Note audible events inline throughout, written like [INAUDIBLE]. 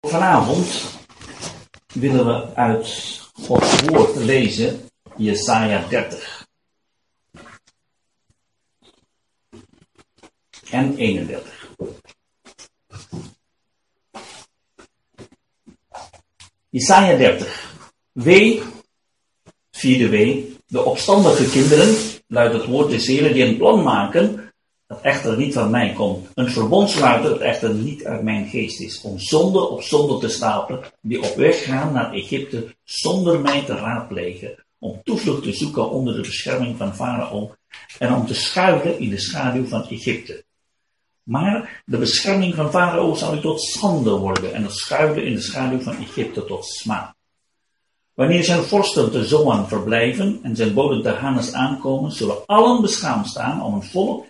Vanavond willen we uit Gods woord lezen Jesaja 30 en 31. Jesaja 30. Wee, vierde wee, de opstandige kinderen, luidt het woord des Heren, die een plan maken echter niet van mij komt. Een verbond sluiten dat echter niet uit mijn geest is. Om zonde op zonde te stapelen, die op weg gaan naar Egypte zonder mij te raadplegen. Om toevlucht te zoeken onder de bescherming van Farao en om te schuilen in de schaduw van Egypte. Maar de bescherming van Farao zal u tot schande worden en het schuilen in de schaduw van Egypte tot smaad. Wanneer zijn vorsten te Zoan verblijven en zijn boden te Hannes aankomen, zullen allen beschaamd staan om een volk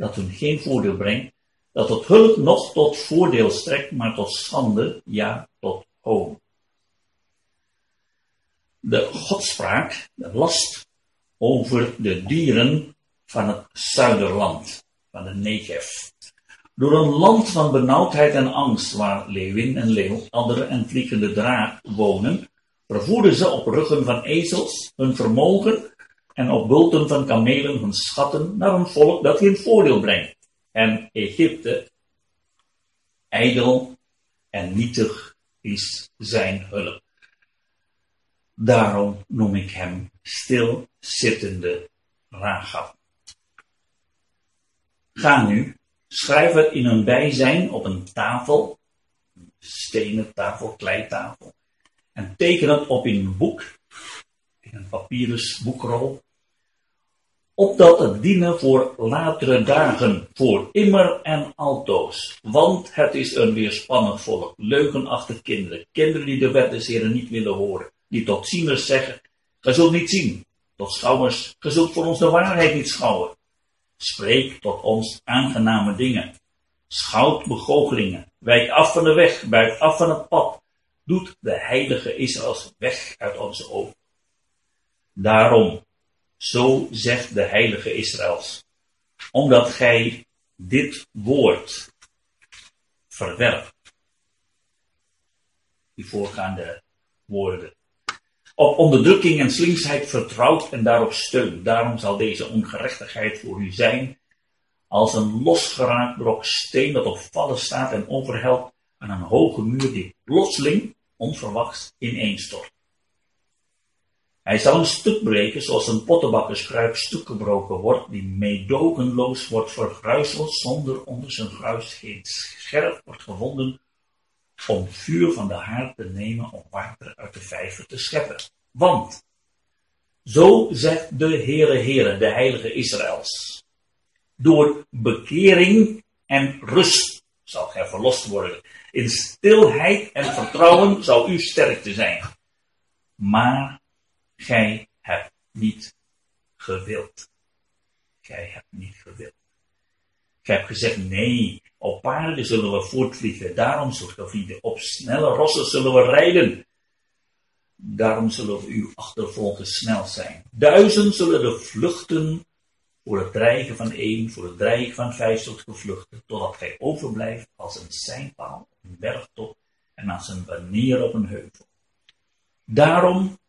dat hun geen voordeel brengt, dat tot hulp nog tot voordeel strekt, maar tot schande, ja, tot hoon. De godspraak, de last over de dieren van het zuiderland, van de Negev. Door een land van benauwdheid en angst, waar leeuwin en leeuw, andere en vliegende draak wonen, vervoeren ze op ruggen van ezels hun vermogen en op bulten van kamelen hun schatten naar een volk dat geen voordeel brengt. En Egypte, ijdel en nietig is zijn hulp. Daarom noem ik hem stilzittende Rahab. Ga nu, schrijf het in hun bijzijn op een tafel, een stenen tafel, kleitafel, en teken het op in een boek, een papyrus boekrol, opdat het dienen voor latere dagen, voor immer en altoos. Want het is een weerspannig volk, leugenachtig kinderen, kinderen die de wet des Heren niet willen horen, die tot zieners zeggen, ge zult niet zien, tot schouwers, ge zult voor ons de waarheid niet schouwen. Spreek tot ons aangename dingen, schouwt begoochelingen, wijk af van de weg, buigt af van het pad, doet de heilige Israëls weg uit onze ogen. Daarom, zo zegt de heilige Israëls. Omdat gij dit woord verwerpt. Die voorgaande woorden. Op onderdrukking en slinksheid vertrouwt en daarop steunt. Daarom zal deze ongerechtigheid voor u zijn als een losgeraakt brok steen dat op vallen staat en overhelt aan een hoge muur die plotseling onverwachts ineenstort. Hij zal een stuk breken zoals een pottenbakkerskruik stuk gebroken wordt, die meedogenloos wordt vergruiseld zonder onder zijn gruis geen scherp wordt gevonden om vuur van de haard te nemen om water uit de vijver te scheppen. Want, zo zegt de Heere Heere, de Heilige Israëls, door bekering en rust zal gij verlost worden. In stilheid en vertrouwen zal uw sterkte zijn. Maar Gij hebt niet gewild. Gij hebt niet gewild. Gij hebt gezegd, nee, op paarden zullen we voortvliegen. Daarom, vrienden, op snelle rossen zullen we rijden. Daarom zullen we u achtervolgen snel zijn. Duizend zullen de vluchten voor het dreigen van één, voor het dreigen van vijf zult gevluchten, totdat gij overblijft als een seinpaal een bergtop en als een banier op een heuvel. Daarom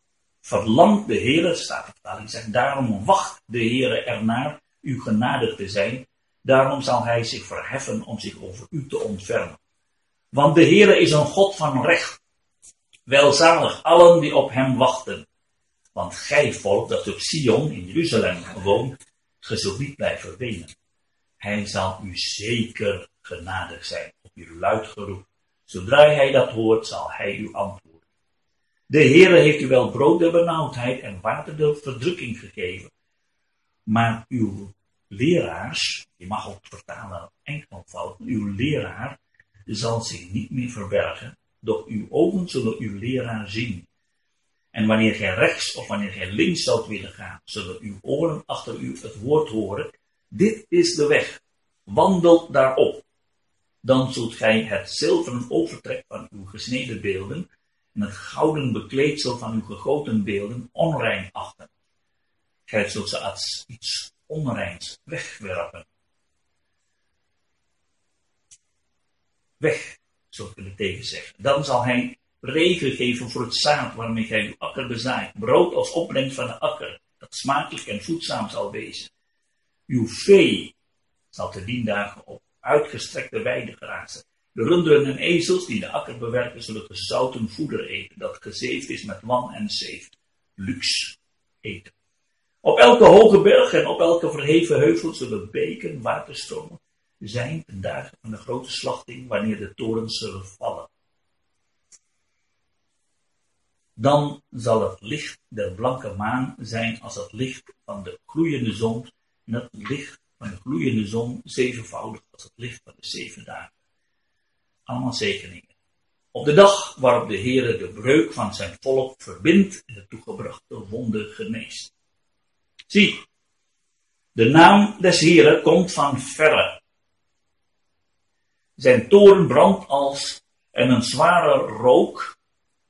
verlangt de Heer, staat de vertaling zegt, daarom wacht de Heer ernaar u genadig te zijn, daarom zal hij zich verheffen om zich over u te ontfermen. Want de Heer is een God van recht, welzalig allen die op hem wachten. Want gij volk dat op Sion in Jeruzalem woont, ge zult niet blijven wenen. Hij zal u zeker genadig zijn op uw luid geroep. Zodra hij dat hoort, zal hij u antwoorden. De Heere heeft u wel brood der benauwdheid en water der verdrukking gegeven. Maar uw leraars, je mag ook vertalen enkelvoud, uw leraar zal zich niet meer verbergen, doch uw ogen zullen uw leraar zien. En wanneer gij rechts of wanneer gij links zoudt willen gaan, zullen uw oren achter u het woord horen, dit is de weg, wandel daarop. Dan zult gij het zilveren overtrek van uw gesneden beelden en het gouden bekleedsel van uw gegoten beelden onrein achten. Gij zult ze als iets onreins wegwerpen. Weg zo kunnen tegenzeggen. Dan zal hij regen geven voor het zaad waarmee gij uw akker bezaait. Brood als opbrengst van de akker, dat smakelijk en voedzaam zal wezen. Uw vee zal te dien dagen op uitgestrekte weiden grazen. De runderen en ezels die de akker bewerken, zullen gezouten voeder eten, dat gezeefd is met wan en zeef. Luxe eten. Op elke hoge berg en op elke verheven heuvel zullen beken waterstromen zijn ten dagen van de grote slachting, wanneer de torens zullen vallen. Dan zal het licht der blanke maan zijn als het licht van de gloeiende zon, en het licht van de gloeiende zon zevenvoudig als het licht van de zeven dagen. Allemaal zegeningen. Op de dag waarop de Heere de breuk van zijn volk verbindt en de toegebrachte wonden geneest. Zie, de naam des Heeren komt van verre. Zijn toren brandt als en een zware rook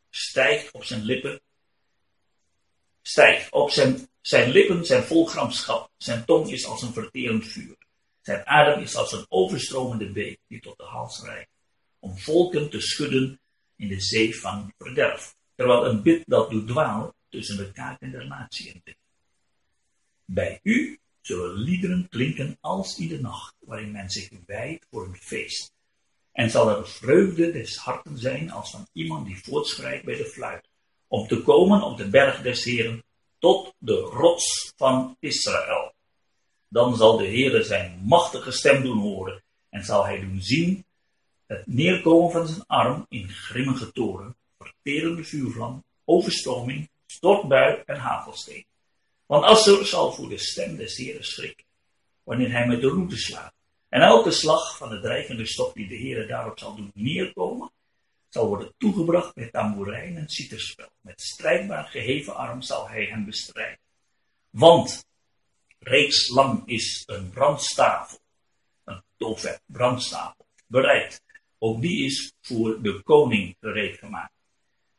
stijgt op zijn lippen. Stijgt op zijn, zijn lippen zijn vol gramschap. Zijn tong is als een verterend vuur. Zijn adem is als een overstromende beek die tot de hals reikt. Om volken te schudden in de zee van verderf. Terwijl een bid dat doet dwalen tussen de kaken der natieën. Bij u zullen liederen klinken als in de nacht, waarin men zich wijdt voor een feest. En zal er vreugde des harten zijn als van iemand die voortschrijdt bij de fluit, om te komen op de berg des Heren tot de rots van Israël. Dan zal de Heere zijn machtige stem doen horen en zal hij doen zien het neerkomen van zijn arm in grimmige toren, verterende vuurvlam, overstroming, stortbui en havelsteen. Want Assur zal voor de stem des Heeren schrikken, wanneer hij met de route slaat. En elke slag van de dreigende stok die de Heere daarop zal doen neerkomen, zal worden toegebracht met tamboerijn en citerspel. Met strijdbaar geheven arm zal hij hem bestrijden. Want reeds lang is een brandstafel, een tofet brandstapel, bereid. Ook die is voor de koning gereed gemaakt.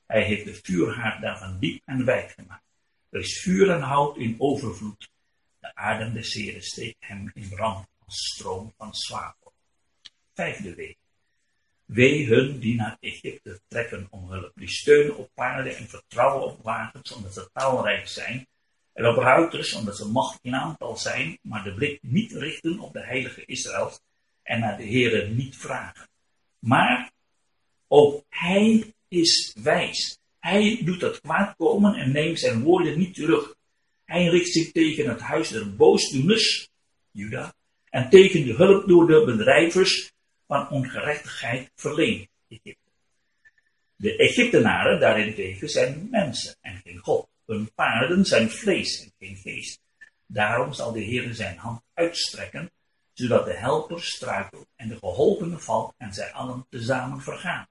Hij heeft de vuurhaard daarvan diep en wijd gemaakt. Er is vuur en hout in overvloed. De adem des Heren steekt hem in brand als stroom van zwavel. Vijfde week. Wee hun die naar Egypte trekken om hulp, die steunen op paarden en vertrouwen op wagens, omdat ze taalrijk zijn, en op ruiters, omdat ze machtig in aantal zijn, maar de blik niet richten op de heilige Israëls en naar de Heere niet vragen. Maar ook hij is wijs. Hij doet het kwaad komen en neemt zijn woorden niet terug. Hij richt zich tegen het huis der boosdoeners, Juda, en tegen de hulp door de bedrijvers van ongerechtigheid verleend, Egypte. De Egyptenaren daarentegen zijn mensen en geen God. Hun paarden zijn vlees en geen geest. Daarom zal de Heer zijn hand uitstrekken, zodat de helper struikelt en de geholpene valt en zij allen tezamen vergaan.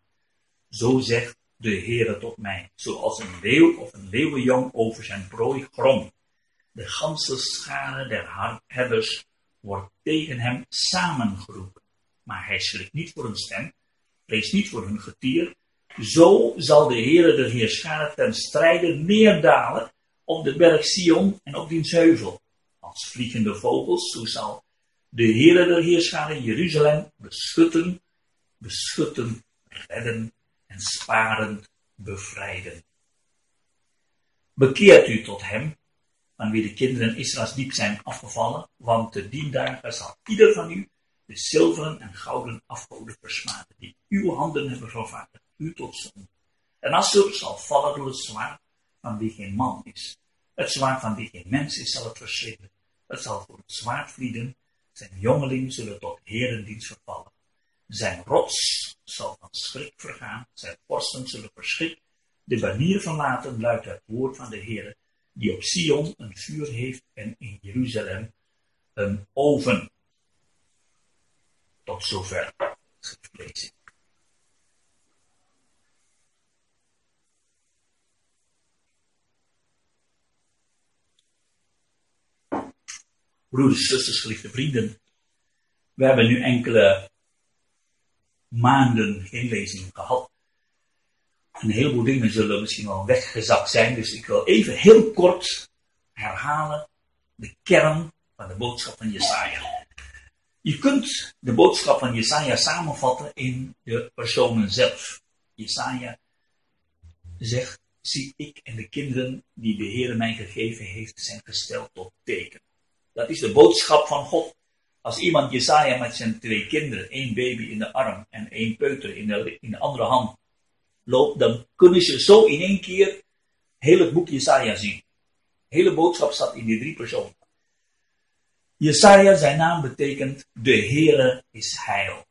Zo zegt de Heere tot mij, zoals een leeuw of een leeuwenjong over zijn prooi grond. De ganse schare der herders wordt tegen hem samengeroepen. Maar hij schrikt niet voor hun stem, vreest niet voor hun getier. Zo zal de Heere de Heerschade ten strijde neerdalen op de berg Sion en op diens heuvel. Als vliegende vogels, zo zal de Heere der Heerschade Jeruzalem beschutten, beschutten, redden en sparend bevrijden. Bekeert u tot hem, aan wie de kinderen Israëls diep zijn afgevallen, want te dien dagen zal ieder van u de zilveren en gouden afgoden versmaden, die uw handen hebben vervaardigd, u tot zon. En Assur zal vallen door het zwaard van wie geen man is. Het zwaard van wie geen mens is, zal het verslinden. Het zal voor het zwaard vlieden, zijn jongeling zullen tot herendienst vervallen. Zijn rots zal van schrik vergaan, zijn vorsten zullen verschrikt. De banier verlaten luidt het woord van de Heer, die op Sion een vuur heeft en in Jeruzalem een oven. Tot zover. Broeders, zusters, geliefde vrienden, we hebben nu enkele maanden geen lezing gehad. Een heleboel dingen zullen misschien wel weggezakt zijn, dus ik wil even heel kort herhalen de kern van de boodschap van Jesaja. Je kunt de boodschap van Jesaja samenvatten in de personen zelf. Jesaja zegt, zie ik en de kinderen die de Heer mij gegeven heeft, zijn gesteld tot teken. Dat is de boodschap van God. Als iemand Jesaja met zijn twee kinderen, één baby in de arm en één peuter in de, in de andere hand, loopt, dan kunnen ze zo in één keer heel het boek Jesaja zien. De hele boodschap staat in die drie personen. Jesaja, zijn naam betekent de Heere is heil.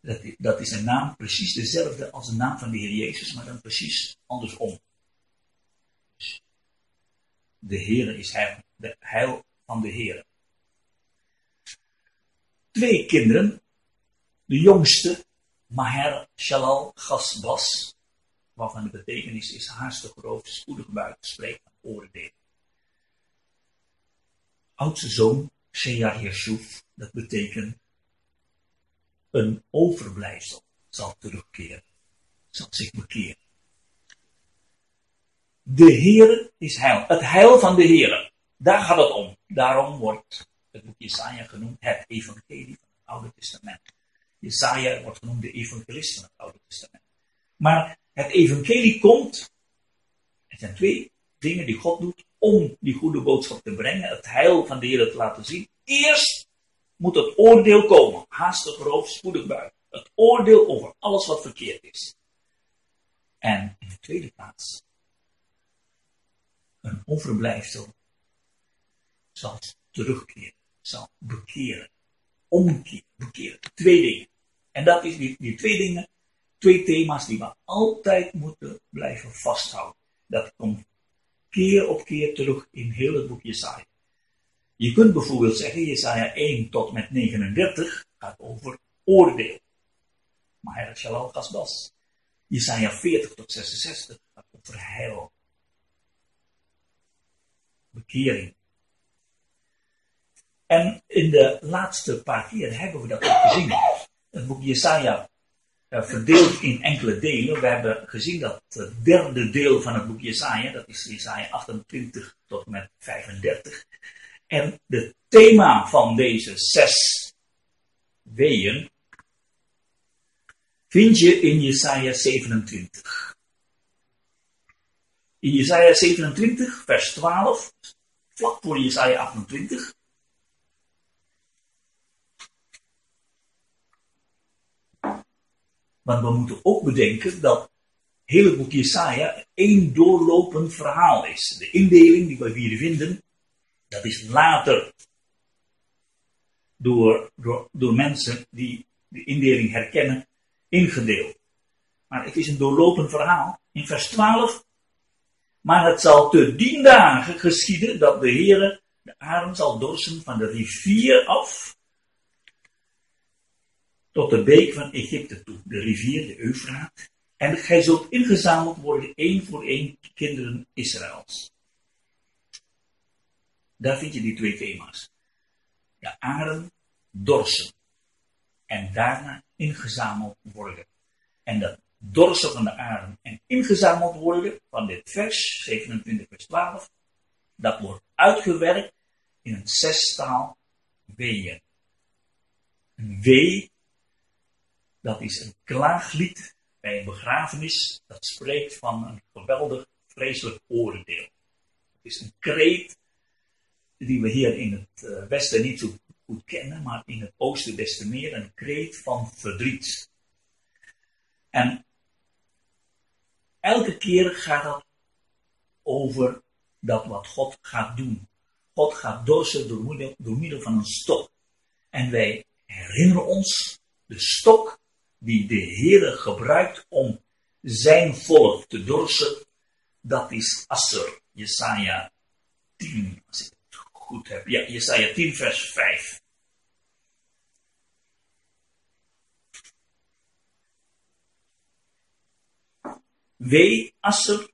Dat, dat is een naam precies dezelfde als de naam van de Heer Jezus, maar dan precies andersom. De Heere is heil, de heil van de Heere. Twee kinderen, de jongste, Maher Shalal Gasbas, waarvan de betekenis is haastig roof, spoedig buiten spreken, oordeel. Oudste zoon, Shea Yeshuf, dat betekent een overblijfsel zal terugkeren, zal zich bekeren. De Heer is heil. Het heil van de Heer. Daar gaat het om. Daarom wordt het boek Jesaja genoemd het evangelie van het Oude Testament. Jesaja wordt genoemd de evangelist van het Oude Testament. Maar het evangelie komt, er zijn twee dingen die God doet om die goede boodschap te brengen, het heil van de Heer te laten zien. Eerst moet het oordeel komen. Haastig roof, spoedig buiten. Het oordeel over alles wat verkeerd is. En in de tweede plaats, een overblijfsel zal terugkeren, zal bekeren, omkeren, bekeren. Twee dingen. En dat is die, die twee dingen, twee thema's die we altijd moeten blijven vasthouden. Dat komt keer op keer terug in heel het boek Jesaja. Je kunt bijvoorbeeld zeggen, Jesaja 1 tot met 39 gaat over oordeel. Maar Shalal Gasbas. Jesaja 40 tot 66 gaat over heil. Bekering. En in de laatste paar keer hebben we dat ook gezien. Het boek Jesaja uh, verdeeld in enkele delen. We hebben gezien dat het derde deel van het boek Jesaja, dat is Jesaja 28 tot met 35, en het thema van deze zes weeën vind je in Jesaja 27. In Jesaja 27, vers 12, vlak voor Jesaja 28. Want we moeten ook bedenken dat het boek Jesaja één doorlopend verhaal is. De indeling die we hier vinden dat is later door, door, door mensen die de indeling herkennen, ingedeeld. Maar het is een doorlopend verhaal. In vers 12. Maar het zal te dien dagen geschieden dat de Heere de arm zal dorsen van de rivier af tot de beek van Egypte toe, de rivier, de Eufraat. En gij zult ingezameld worden, één voor één, kinderen Israëls. Daar vind je die twee thema's. De aren dorsen. En daarna ingezameld worden. En dat dorsen van de aren en ingezameld worden van dit vers, 27 vers 12, dat wordt uitgewerkt in een zestaal weeën. Een wee, dat is een klaaglied bij een begrafenis, dat spreekt van een geweldig vreselijk oordeel. Het is een kreet die we hier in het eh, westen niet zo goed kennen, maar in het oosten des te meer een kreet van verdriet. En elke keer gaat dat over dat wat God gaat doen. God gaat door middel, door middel van een stok. En wij herinneren ons de stok die de Heer gebruikt om zijn volk te dorsen. Dat is Asser, Jesaja 10, goed heb. Ja, Jesaja 10 vers 5. Wee Asser,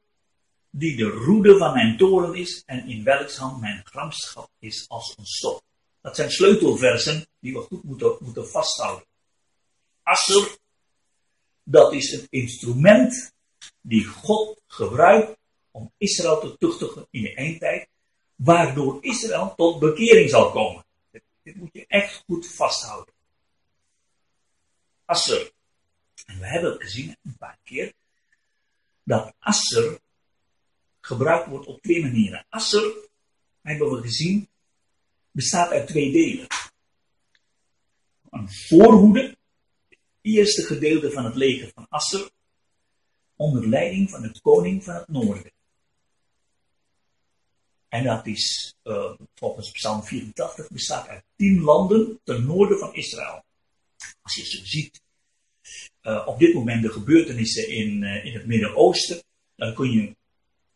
die de roede van mijn toren is en in welks hand mijn gramschap is als een stok. Dat zijn sleutelversen die we goed moeten, moeten vasthouden. Asser, dat is een instrument die God gebruikt om Israël te tuchtigen in de eindtijd waardoor Israël tot bekering zal komen. Dit moet je echt goed vasthouden. Asser. En we hebben gezien een paar keer dat Asser gebruikt wordt op twee manieren. Asser, hebben we gezien, bestaat uit twee delen. Een voorhoede, het eerste gedeelte van het leger van Asser, onder leiding van het koning van het noorden. En dat is uh, volgens Psalm 84 bestaat uit tien landen ten noorden van Israël. Als je zo ziet, uh, op dit moment de gebeurtenissen in, uh, in het Midden-Oosten, dan kun je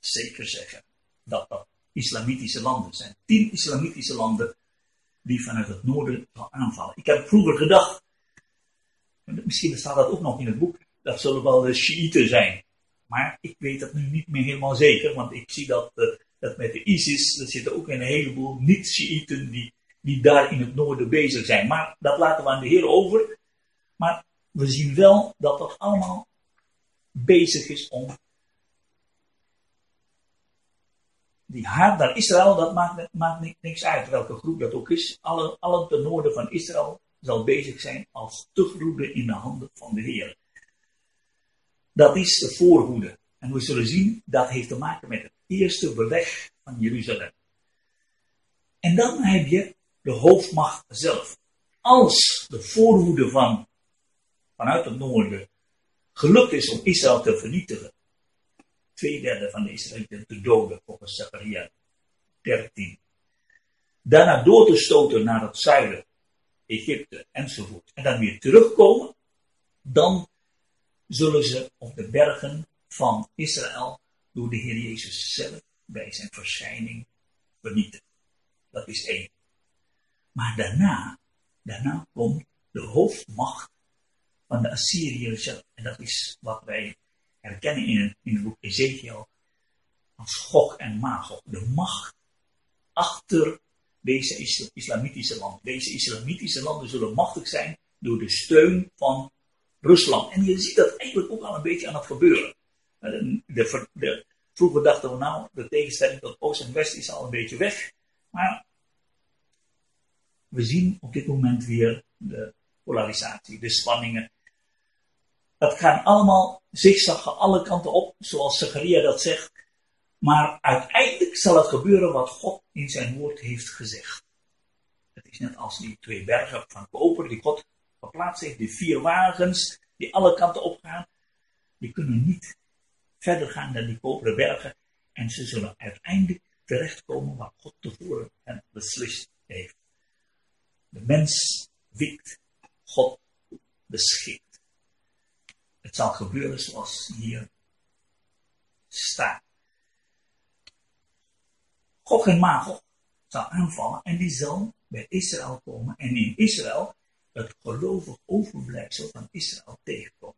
zeker zeggen dat dat islamitische landen zijn. Tien islamitische landen die vanuit het noorden aanvallen. Ik heb vroeger gedacht, misschien staat dat ook nog in het boek, dat zullen wel de Shiiten zijn. Maar ik weet dat nu niet meer helemaal zeker, want ik zie dat, uh, dat met de ISIS, er zitten ook een heleboel niet-Shiiten die, die daar in het noorden bezig zijn. Maar dat laten we aan de Heer over. Maar we zien wel dat dat allemaal bezig is om die haat naar Israël, dat maakt, maakt niks uit welke groep dat ook is. Alle, alle ten noorden van Israël zal bezig zijn als tegroede in de handen van de Heer. Dat is de voorhoede. En we zullen zien, dat heeft te maken met het eerste beleg van Jeruzalem. En dan heb je de hoofdmacht zelf. Als de voorhoede van, vanuit het noorden gelukt is om Israël te vernietigen, twee derde van de Israëlieten te doden, volgens Zachariah 13. Daarna door te stoten naar het zuiden, Egypte enzovoort, en dan weer terugkomen, dan zullen ze op de bergen van Israël door de Heer Jezus zelf bij zijn verschijning vernietigen. Dat is één. Maar daarna, daarna komt de hoofdmacht van de Assyriërs. En dat is wat wij herkennen in het, boek Ezekiel als Gog en Magog. De macht achter deze islamitische landen. Deze islamitische landen zullen machtig zijn door de steun van Rusland. En je ziet dat eigenlijk ook al een beetje aan het gebeuren. Eh, de, de, vroeger dachten we nou, de tegenstelling tot Oost en West is al een beetje weg. Maar we zien op dit moment weer de polarisatie, de spanningen dat gaan allemaal zigzaggen alle kanten op, zoals Zachariah dat zegt. Maar uiteindelijk zal het gebeuren wat God in zijn woord heeft gezegd. Het is net als die twee bergen van koper die God geplaatst heeft, die vier wagens die alle kanten opgaan. Die kunnen niet verder gaan dan die koperen bergen. En ze zullen uiteindelijk terechtkomen waar God tevoren hen beslist heeft. De mens wikt, God beschikt. Het zal gebeuren zoals hier staat. Gog en Magog zal aanvallen en die zal bij Israël komen en in Israël het gelovig overblijfsel van Israël tegenkomen.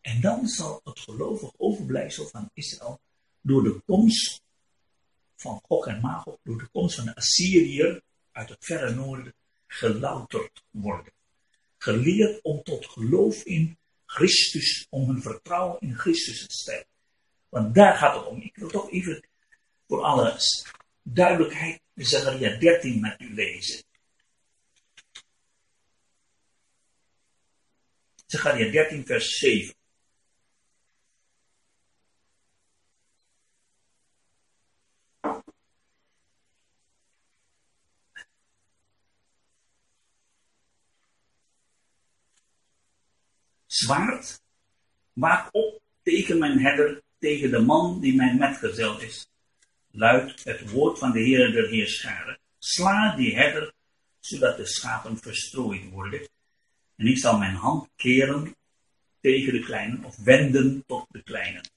En dan zal het gelovig overblijfsel van Israël door de komst van Gog en Magog, door de komst van de Assyriër uit het verre noorden, gelouterd worden. Geleerd om tot geloof in Christus, om hun vertrouwen in Christus te stellen. Want daar gaat het om. Ik wil toch even voor alle duidelijkheid Zachariah 13 met u lezen. Zachariah 13 vers 7. Zwaard, waak op tegen mijn herder, tegen de man die mijn metgezel is. Luidt het woord van de Heer der Heerscharen. Sla die herder, zodat de schapen verstrooid worden. En ik zal mijn hand keren tegen de kleinen, of wenden tot de kleinen.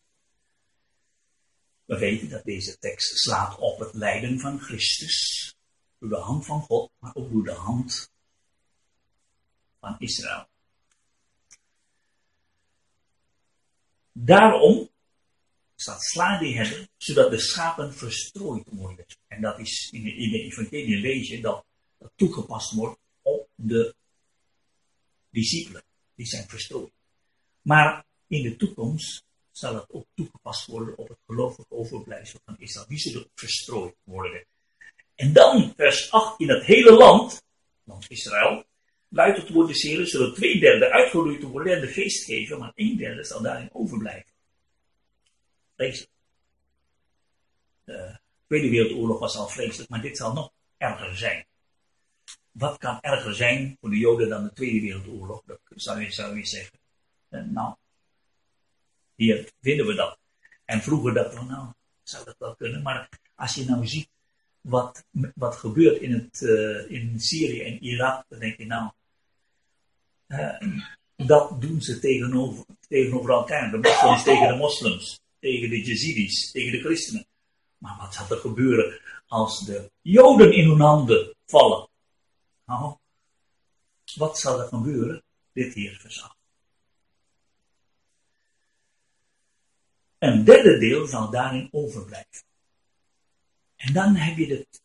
We weten dat deze tekst slaat op het lijden van Christus, door de hand van God, maar ook door de hand van Israël. Daarom staat sla die herder, zodat de schapen verstrooid worden. En dat is in de, in de evangelie lees dat dat toegepast wordt op de discipelen. Die zijn verstrooid. Maar in de toekomst zal het ook toegepast worden op het gelovig overblijfsel van Israël. Die zullen verstrooid worden. En dan, vers 8, in het hele land, land Israël, luidt het woord zullen twee derde uitgeroeid worden en de geest geven, maar een derde zal daarin overblijven. Vreselijk. De Tweede Wereldoorlog was al vreselijk, maar dit zal nog erger zijn. Wat kan erger zijn voor de Joden dan de Tweede Wereldoorlog? Dat zou je, zeggen. nou, hier vinden we dat. En vroeger dachten we, nou, zou dat wel kunnen. Maar als je nou ziet wat, wat gebeurt in, het, uh, in Syrië en Irak, dan denk je, nou, uh, dat doen ze tegenover, tegenover elkaar. De moslims [COUGHS] tegen de moslims, tegen de Jezidis, tegen de christenen. Maar wat zal er gebeuren als de Joden in hun handen vallen? Nou, wat zal er gebeuren? Dit hier vers 8. Een derde deel zal daarin overblijven. En dan heb je het,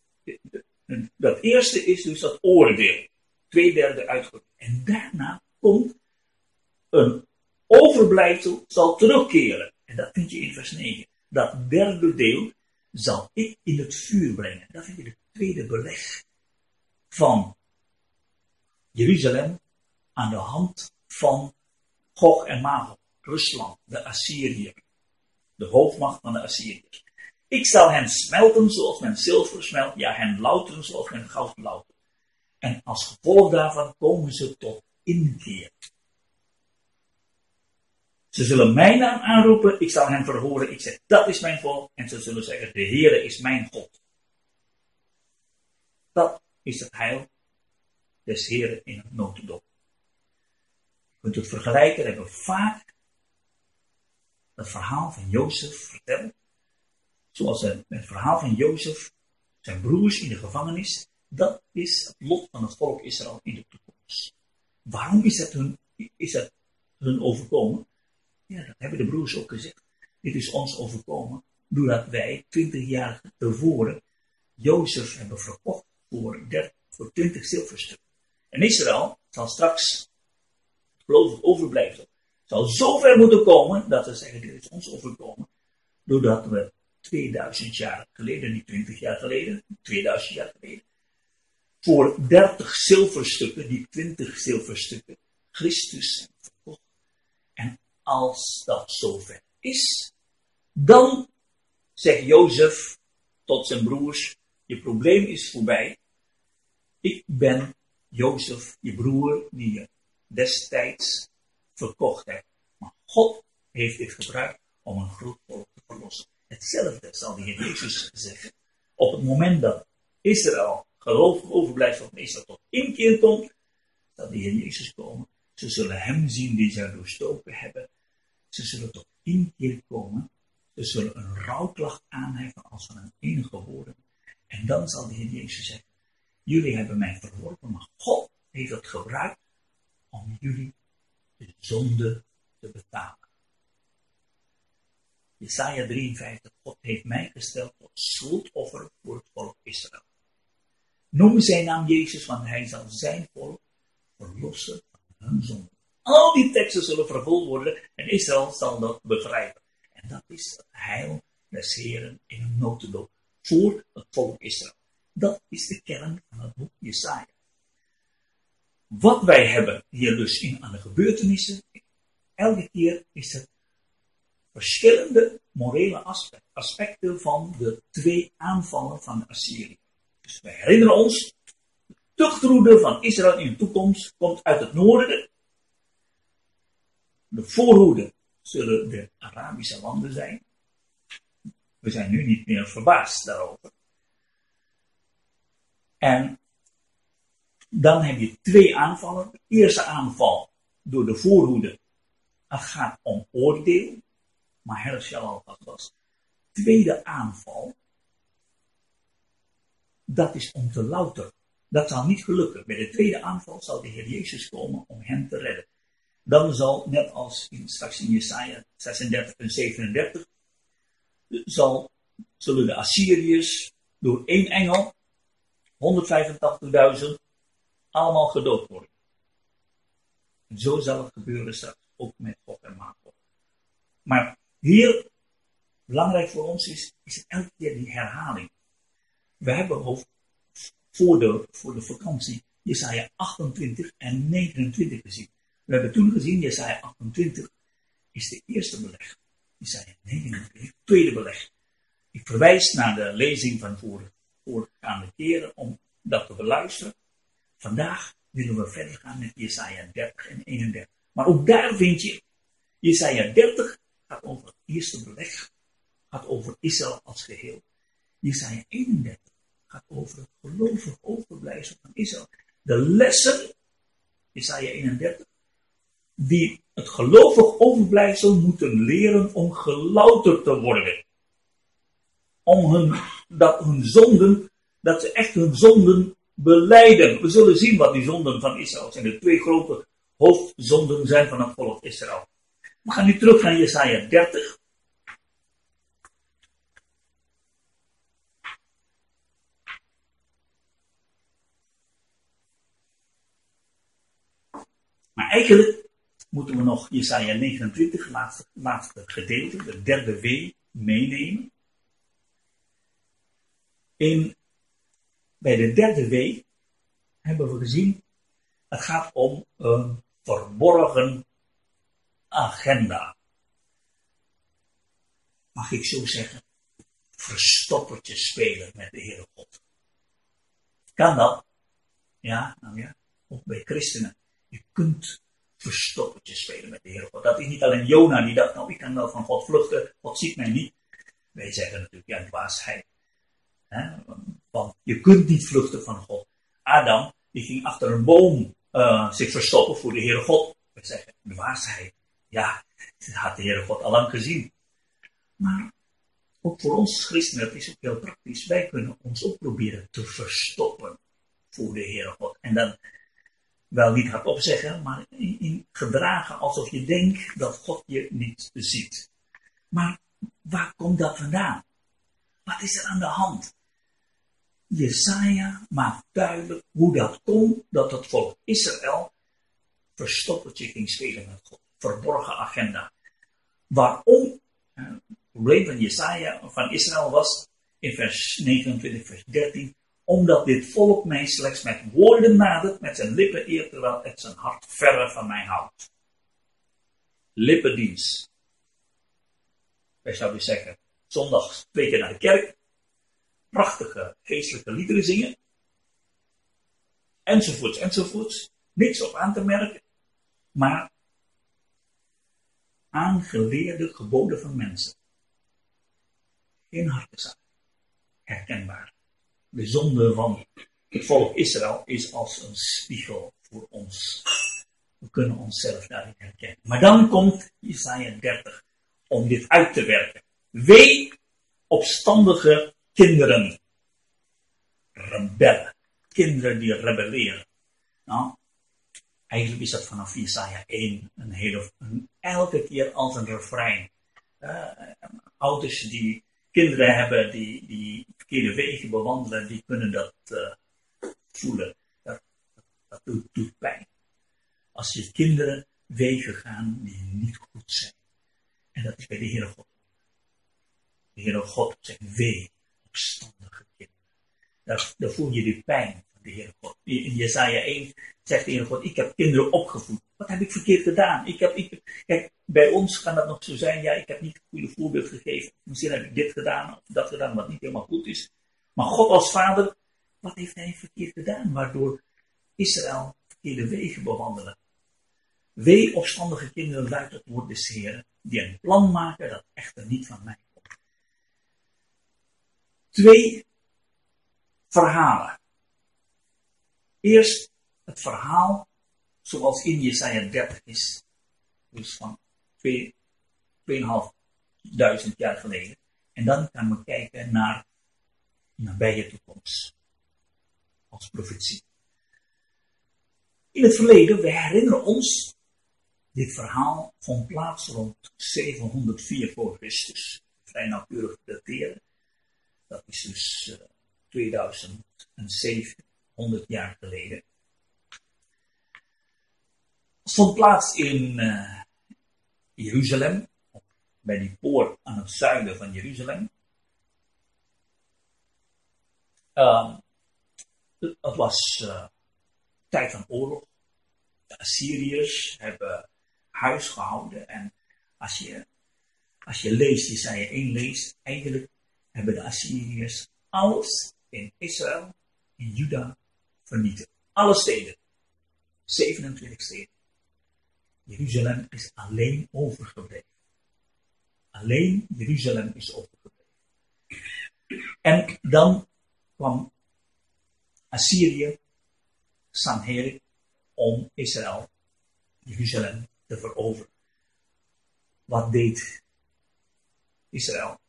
dat eerste is dus dat oordeel. Twee derde uitgevoerd. En daarna komt een overblijfsel zal terugkeren. En dat vind je in vers 9. Dat derde deel zal ik in het vuur brengen. Dat vind je het tweede beleg van Jeruzalem aan de hand van Gog en Magog, Rusland, de Assyrië, de hoofdmacht van de Assyriërs. Ik zal hen smelten zoals men zilver smelt, ja, hen louteren zoals men goud loutert. En als gevolg daarvan komen ze tot inkeer. Ze zullen mijn naam aanroepen, ik zal hen verhoren, ik zeg, dat is mijn volk. En ze zullen zeggen, de Heere is mijn God. Dat is het heil des Heeren in het notendop. Je kunt het vergelijken, we hebben vaak het verhaal van Jozef vertellen. Zoals het, het verhaal van Jozef, zijn broers in de gevangenis, dat is het lot van het volk Israël in de toekomst. Waarom is dat hun, is dat hun overkomen? Ja, dat hebben de broers ook gezegd. Dit is ons overkomen doordat wij twintig jaar tevoren Jozef hebben verkocht voor, 30, voor 20 zilverstukken. En Israël zal straks, gelovig overblijven, zal zo ver moeten komen dat ze zeggen, dit is ons overkomen, doordat we 2000 jaar geleden, niet 20 jaar geleden, 2000 jaar geleden, voor 30 zilverstukken, die 20 zilverstukken, Christus verkocht. En als dat zover is, dan zegt Jozef tot zijn broers, je probleem is voorbij. Ik ben Jozef, je broer, die je destijds verkocht hebt. Maar God heeft dit gebruikt om een groot volk te verlossen. Hetzelfde zal de Heer Jezus zeggen. Op het moment dat Israël, gelovig overblijfsel van Israël, tot inkeer komt, zal de Heer Jezus komen. Ze zullen hem zien die zij doorstoken hebben. Ze zullen tot inkeer komen. Ze zullen een rouwklacht aanheffen als van een enige woorden. En dan zal de Heer Jezus zeggen, jullie hebben mij verworpen, maar God heeft het gebruikt om jullie de zonde te betalen. Jesaja 53, God heeft mij gesteld tot schuldoffer voor het volk Israël. Noem zijn naam Jezus, want hij zal zijn volk verlossen van hun zonde. Al die teksten zullen vervuld worden en Israël zal dat begrijpen. En dat is het heil des Heren in een notendop voor het volk Israël. Dat is de kern van het boek Jesaja. Wat wij hebben hier dus in aan de gebeurtenissen, elke keer is het verschillende morele aspecten van de twee aanvallen van Assyrië. Dus wij herinneren ons, de tuchtroede van Israël in de toekomst komt uit het noorden. De voorhoede zullen de Arabische landen zijn. We zijn nu niet meer verbaasd daarover. En dan heb je twee aanvallen. De eerste aanval door de voorhoede. Het gaat om oordeel. Maar Herschel was. Tweede aanval. Dat is om te louter. Dat zal niet gelukken. Bij de tweede aanval zal de Heer Jezus komen om hem te redden. Dan zal, net als in, straks in Jesaja 36 en 37, zal, zullen de Assyriërs door één engel, 185.000, allemaal gedood worden. En zo zal het gebeuren straks ook met God en Magog. Maar Hier, belangrijk voor ons is, is elke keer die herhaling. We hebben voor, de, voor de vakantie Jesaja 28 en 29 gezien. We hebben toen gezien, Jesaja 28 is de eerste beleg. Jesaja 29 is het tweede beleg. Ik verwijs naar de lezing van vorige, voorgaande keren om dat te beluisteren. Vandaag willen we verder gaan met Jesaja 30 en 31. Maar ook daar vind je, Jesaja 30 gaat over het eerste beleg, gaat over Israël als geheel. Jesaja 31 gaat over het gelovig overblijfsel van Israël. De lessen, Jesaja 31, die het gelovig overblijfsel moeten leren om gelouterd te worden. Om hun, dat hun zonden, dat ze echt hun zonden beleiden. We zullen zien wat die zonden van Israël zijn. De twee grote hoofdzonden zijn van het volk Israël. We gaan nu terug naar Jesaja 30. Maar eigenlijk moeten we nog Jesaja 29, laatste, laatste gedeelte, de derde W, meenemen. In, bij de derde W hebben we gezien, het gaat om een verborgen agenda. Mag ik zo zeggen, verstoppertje spelen met de Heere God. Kan dat? Ja, nou ja, ook bij christenen. Je kunt verstoppertje spelen met de Heere God. Dat is niet alleen Jona die dacht, nou ik kan wel van God vluchten, God ziet mij niet. Wij zeggen natuurlijk, ja, dwaasheid. He? Want je kunt niet vluchten van God. Adam, die ging achter een boom uh, zich verstoppen voor de Heere God. Wij zeggen, dwaasheid. Ja, dat had de Heere God al lang gezien. Maar ook voor ons christenen, is ook heel praktisch. Wij kunnen ons ook proberen te verstoppen voor de Heere God. En dan wel niet hardop zeggen, maar in, gedragen alsof je denkt dat God je niet ziet. Maar waar komt dat vandaan? Wat is er aan de hand? Jesaja maakt duidelijk hoe dat komt dat het volk Israël verstoppertje ging spelen met God. Verborgen agenda. Waarom? Het probleem van Jesaja, van Israël was in vers 29, vers 13 omdat dit volk mij slechts met woorden nadert, met zijn lippen eert, terwijl het zijn hart verre van mij houdt. Lippendienst. Wij zouden zeggen, zondags twee keer naar de kerk, prachtige geestelijke liederen zingen, enzovoorts, enzovoorts. Niks op aan te merken, maar aangeleerde geboden van mensen. Geen hartenzaak. Herkenbaar de zonde van het volk Israël is als een spiegel voor ons. We kunnen onszelf daarin herkennen. Maar dan komt Isaiah 30 om dit uit te werken. Wee opstandige kinderen. Rebellen. Kinderen die rebelleren. Nou, eigenlijk is dat vanaf Isaiah 1 een hele, een, elke keer als een refrein. Uh, ouders die kinderen hebben die, die verkeerde wegen bewandelen, die kunnen dat uh, voelen. Dat, dat doet, doet, pijn. Als je kinderen wegen gaan die niet goed zijn. En dat is bij de Heere God. De Heere God zegt wee, opstandige kinderen. Daar, daar voel je die pijn de Heere God. In Jesaja 1 zegt de Heere God, ik heb kinderen opgevoed. Wat heb ik verkeerd gedaan? Ik heb, ik, kijk, bij ons kan dat nog zo zijn, ja, ik heb niet het goede voorbeeld gegeven. Misschien heb ik dit gedaan of dat gedaan wat niet helemaal goed is. Maar God als vader, wat heeft hij verkeerd gedaan? Waardoor Israël verkeerde wegen bewandelen. Wee opstandige kinderen luidt het woord des Heren, die een plan maken dat echter niet van mij komt. Twee verhalen. Eerst het verhaal zoals in Jesaja 30 is. Dus van 2.500 jaar geleden. En dan gaan we kijken naar nabije toekomst. Als profetie. In het verleden, we herinneren ons, dit verhaal vond plaats rond 704 voor Christus. Vrij nauwkeurig dateren. Dat is dus uh, 2700 jaar geleden. Het vond plaats in uh, Jeruzalem, bij die poort aan het zuiden van Jeruzalem. Uh, het was uh, tijd van oorlog. De Assyriërs hebben huis gehouden. En als je, als je leest, Jesaja 1 leest, eigenlijk hebben de Assyriërs alles in Israël, in Juda, Alle steden. 27 steden. Jeruzalem is alleen overgebleven. Alleen Jeruzalem is overgebleven. En dan kwam Assyrië, Sanherib, om Israël, Jeruzalem, te veroveren. Wat deed Israël?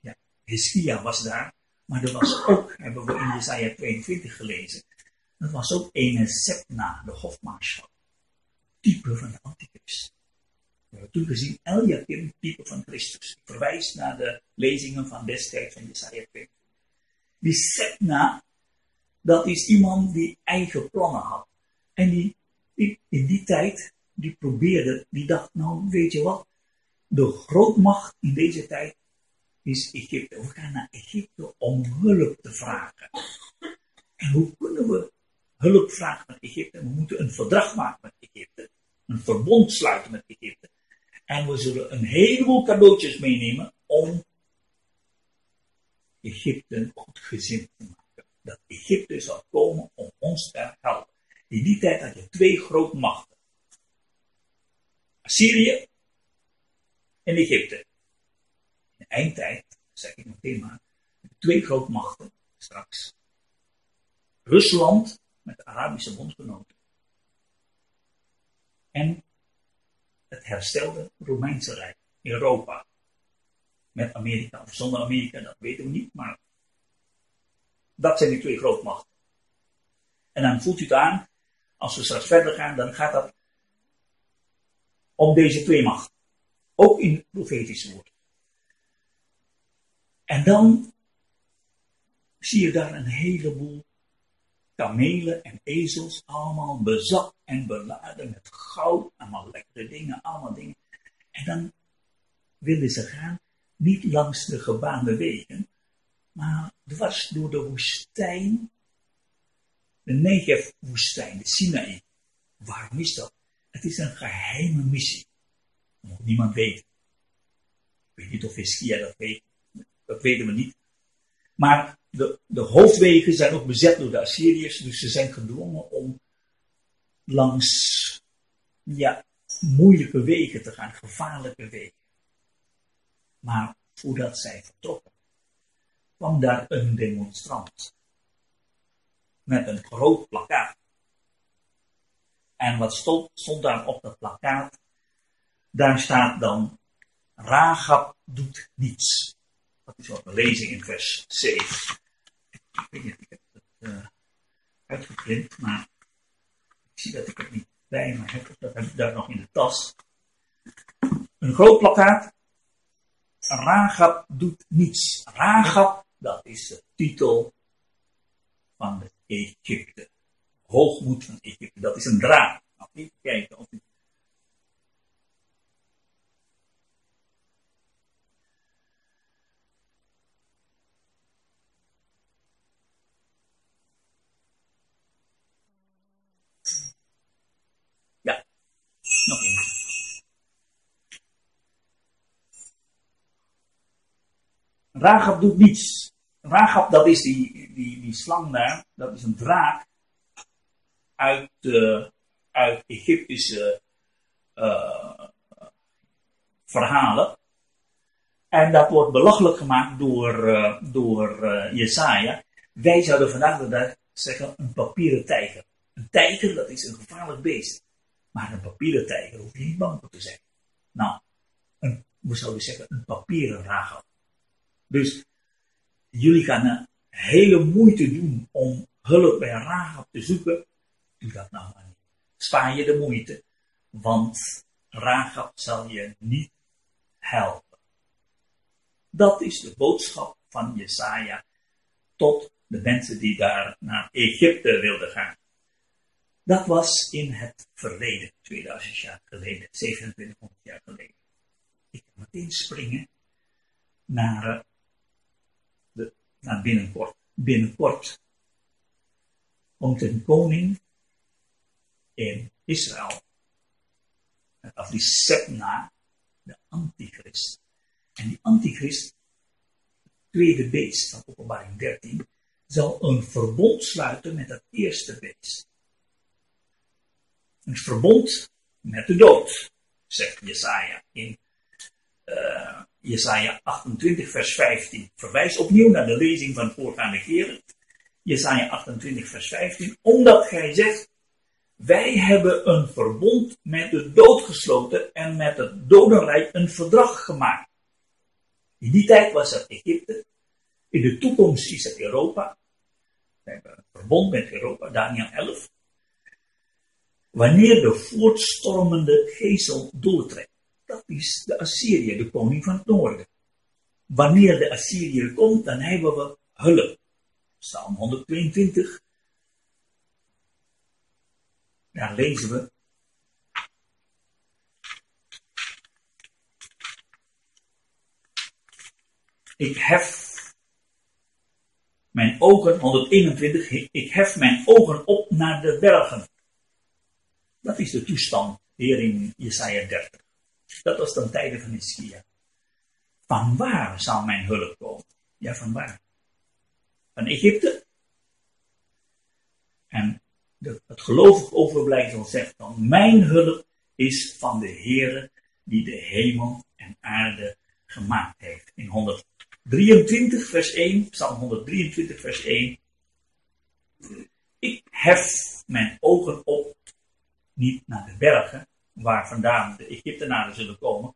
Ja, Hiskia was daar, maar er was ook, hebben we in Jesaja 22 gelezen, dat was ook een Sepna, de hofmarschal. Type van de Antichrist. We hebben toen gezien Eliakim, type van Christus. Ik verwijs naar de lezingen van destijds van Jesaja 22. Die Sepna, dat is iemand die eigen plannen had. En die, die in die tijd, die probeerde, die dacht, nou weet je wat, de grootmacht in deze tijd is Egypte. We gaan naar Egypte om hulp te vragen. En hoe kunnen we hulp vragen met Egypte? We moeten een verdrag maken met Egypte. Een verbond sluiten met Egypte. En we zullen een heleboel cadeautjes meenemen om Egypte goed gezind te maken. Dat Egypte zal komen om ons te helpen. In die tijd had je twee grote machten. Assyrië en Egypte. In de eindtijd, zeg ik meteen maar, twee grote machten straks. Rusland met Arabische bondgenoten. En het herstelde Romeinse Rijk Europa. Met Amerika of zonder Amerika, dat weten we niet, maar dat zijn die twee grootmachten. En dan voelt u het aan, als we straks verder gaan, dan gaat dat om deze twee machten. Ook in het profetische woord. En dan zie je daar een heleboel kamelen en ezels, allemaal bezat en beladen met goud, allemaal lekkere dingen, allemaal dingen. En dan willen ze gaan, niet langs de gebaande wegen, maar dwars door de woestijn de Negev-woestijn, de Sinaï. Waarom is dat? Het is een geheime missie. Dat niemand weten. Ik weet niet of Hiskia dat weet. Dat weten we niet. Maar de, de hoofdwegen zijn ook bezet door de Assyriërs. Dus ze zijn gedwongen om langs ja, moeilijke wegen te gaan. Gevaarlijke wegen. Maar voordat zij vertrokken, kwam daar een demonstrant met een groot plakkaat. En wat stond, stond daar op dat plakkaat? Daar staat dan, Rahab doet niets. Dat is wat we lezen in vers 7. Ik weet niet, ik heb het uh, uitgeprint, maar ik zie dat ik het niet bij me heb. Dat heb ik daar nog in de tas. Een groot plakkaat. Rahab doet niets. Rahab, dat is de titel van de Egypte. Hoogmoed van Egypte, dat is een draad. Nou, even kijken of ik Ja, nog één. Doet niets. Rahab, dat is die, die, die slang daar, dat is een draak uit, uh, uit Egyptische uh, verhalen. En dat wordt belachelijk gemaakt door, uh, door Jesaja. Wij zouden vandaag de dag zeggen een papieren tijger. Een tijger, dat is een gevaarlijk beest. Maar een papieren tijger hoef je niet bang voor te zijn. Nou, we zouden zeggen een papieren ragel. Dus jullie gaan een hele moeite doen om hulp bij Rahab te zoeken, doe dat nou maar niet. Spaar je de moeite, want Rahab zal je niet helpen. Dat is de boodschap van Jesaja tot de mensen die daar naar Egypte wilden gaan. Dat was in het verleden, 2000 jaar geleden, 2700 jaar geleden. Ik kan me meteen springen naar, uh, de, binnenkort. Binnenkort komt een koning in Israël. Of die Sepna, de antichrist. En die antichrist, het tweede beest van openbaring 13, zal een verbond sluiten met het eerste beest. Een verbond met de dood, zegt Jesaja in uh, Jesaja 28 vers 15. Verwijs opnieuw naar de lezing van voorgaande keren. Jesaja 28 vers 15. Omdat gij zegt, wij hebben een verbond met de dood gesloten en met het dodenrijk een verdrag gemaakt. In die tijd was het Egypte. In de toekomst is het Europa. We hebben een verbond met Europa, Daniel 11. Wanneer de voortstormende gezel doortrekt. Dat is de Assyrië, de koning van het noorden. Wanneer de Assyriër komt, dan hebben we hulp. Psalm 122. Daar lezen we. Ik hef mijn ogen, 121, ik hef mijn ogen op naar de bergen. Dat is de toestand hier in Jesaja 30. Dat was dan tijden van Ischia. Van waar zal mijn hulp komen? Ja, van waar? Van Egypte. En de, het gelovig overblijfsel zegt dan, mijn hulp is van de Heere die de hemel en aarde gemaakt heeft. In 123 vers 1, Psalm 123 vers 1. Ik hef mijn ogen op, niet naar de bergen, waar vandaan de Egyptenaren zullen komen.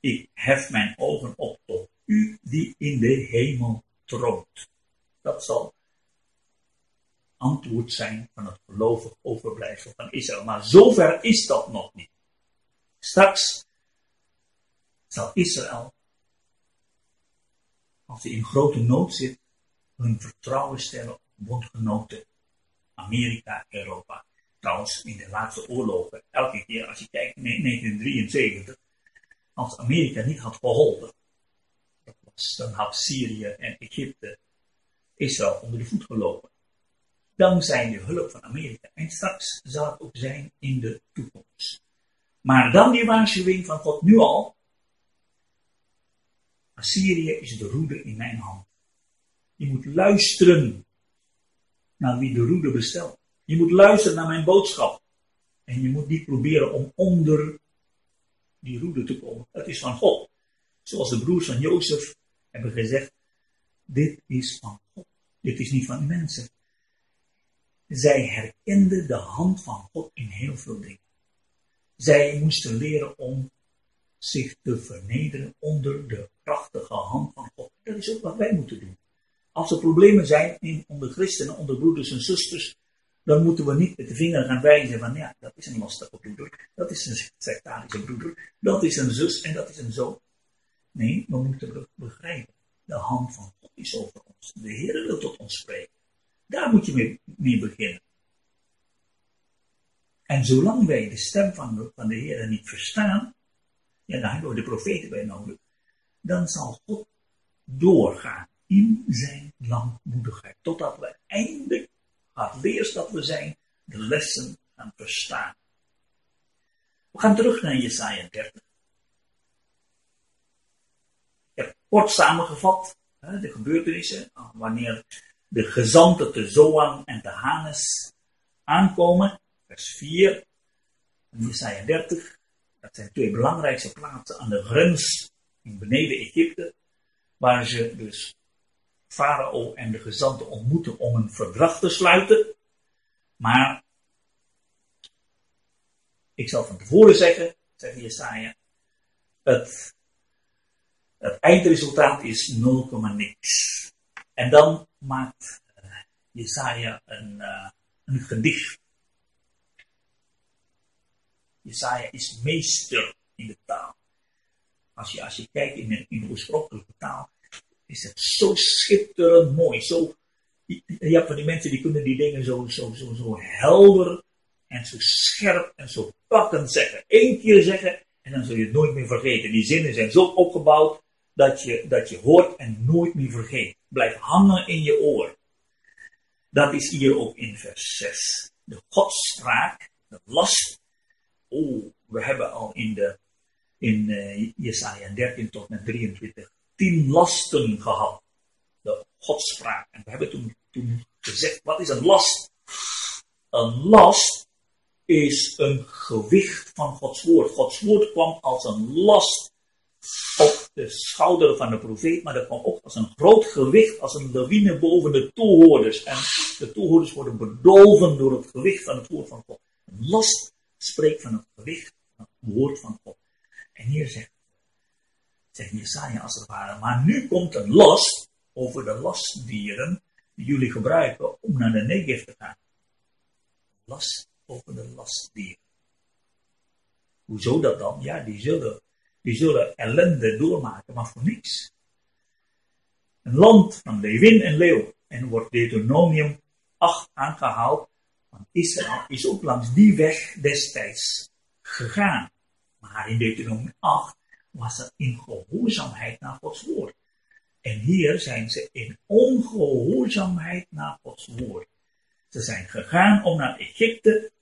Ik hef mijn ogen op tot u die in de hemel troont. Dat zal antwoord zijn van het gelovig overblijfsel van Israël. Maar zover is dat nog niet. Straks zal Israël, als hij in grote nood zit, hun vertrouwen stellen op bondgenoten Amerika, Europa. Trouwens, in de laatste oorlogen, elke keer als je kijkt, 1973, als Amerika niet had geholpen, dan had Syrië en Egypte Israël onder de voet gelopen. Dankzij de hulp van Amerika. En straks zal het ook zijn in de toekomst. Maar dan die waarschuwing van God nu al. Assyrië is de roede in mijn hand. Je moet luisteren naar wie de roede bestelt. Je moet luisteren naar mijn boodschap. En je moet niet proberen om onder die roede te komen. Het is van God. Zoals de broers van Jozef hebben gezegd. Dit is van God. Dit is niet van mensen. Zij herkenden de hand van God in heel veel dingen. Zij moesten leren om zich te vernederen onder de krachtige hand van God. Dat is ook wat wij moeten doen. Als er problemen zijn in, onder christenen, onder broeders en zusters, dan moeten we niet met de vinger gaan wijzen van ja, dat is een lastige broeder, dat is een sectarische broeder, dat is een zus en dat is een zoon. Nee, we moeten begrijpen, de hand van God is over ons. De Heer wil tot ons spreken. Daar moet je mee, beginnen. En zolang wij de stem van de, van de Heer niet verstaan, ja, dan hebben we de profeten bij nodig, dan zal God doorgaan in zijn langmoedigheid, totdat we eindelijk gaat leers dat we zijn, de lessen gaan verstaan. We gaan terug naar Jesaja 30. Ik heb kort samengevat de gebeurtenissen, wanneer de gezanten te Zoan en te Hanes aankomen, vers 4 en Jesaja 30. Dat zijn twee belangrijkste plaatsen aan de grens in beneden Egypte, waar ze dus farao en de gezanten ontmoeten om een verdrag te sluiten. Maar ik zal van tevoren zeggen, zegt Jesaja, het, het eindresultaat is 0, niks. En dan maakt uh, Jesaja een, uh, een gedicht. Jesaja is meester in de taal. Als je, als je kijkt in de, in de oorspronkelijke taal, is het zo schitterend mooi. Zo, je, hebt van die mensen die kunnen die dingen zo, zo, zo, zo helder en zo scherp en zo pakkend zeggen. Eén keer zeggen En dan zul je het nooit meer vergeten. Die zinnen zijn zo opgebouwd dat je, dat je hoort en nooit meer vergeet. Blijf hangen in je oor. Dat is hier ook in vers 6. De godspraak, de last. Oh, we hebben al in, de, in uh, Jesaja 13 tot met 23 tien lasten gehad. De godspraak. En we hebben toen, toen gezegd, wat is een last? Een last is een gewicht van Gods woord. Gods woord kwam als een last op de schouder van de profeet, maar dat kwam ook als een groot gewicht, als een lawine boven de toehoorders. En de toehoorders worden bedolven door het gewicht van het woord van God. Een last spreekt van het gewicht van het woord van God. En hier zegt, zegt Jesaja als het ware, maar nu komt een last over de lastdieren die jullie gebruiken om naar de Negev te gaan. Last over de lastdieren. Hoezo dat dan? Ja, die zullen, die zullen ellende doormaken, maar voor niks. Een land van lewin en leeuw. En wordt Deuteronomium 8 aangehaald. Want Israël is ook langs die weg destijds gegaan. Maar in Deuteronomium 8 was het in gehoorzaamheid naar Gods woord. En hier zijn ze in ongehoorzaamheid naar Gods woord. Ze zijn gegaan om naar Egypte.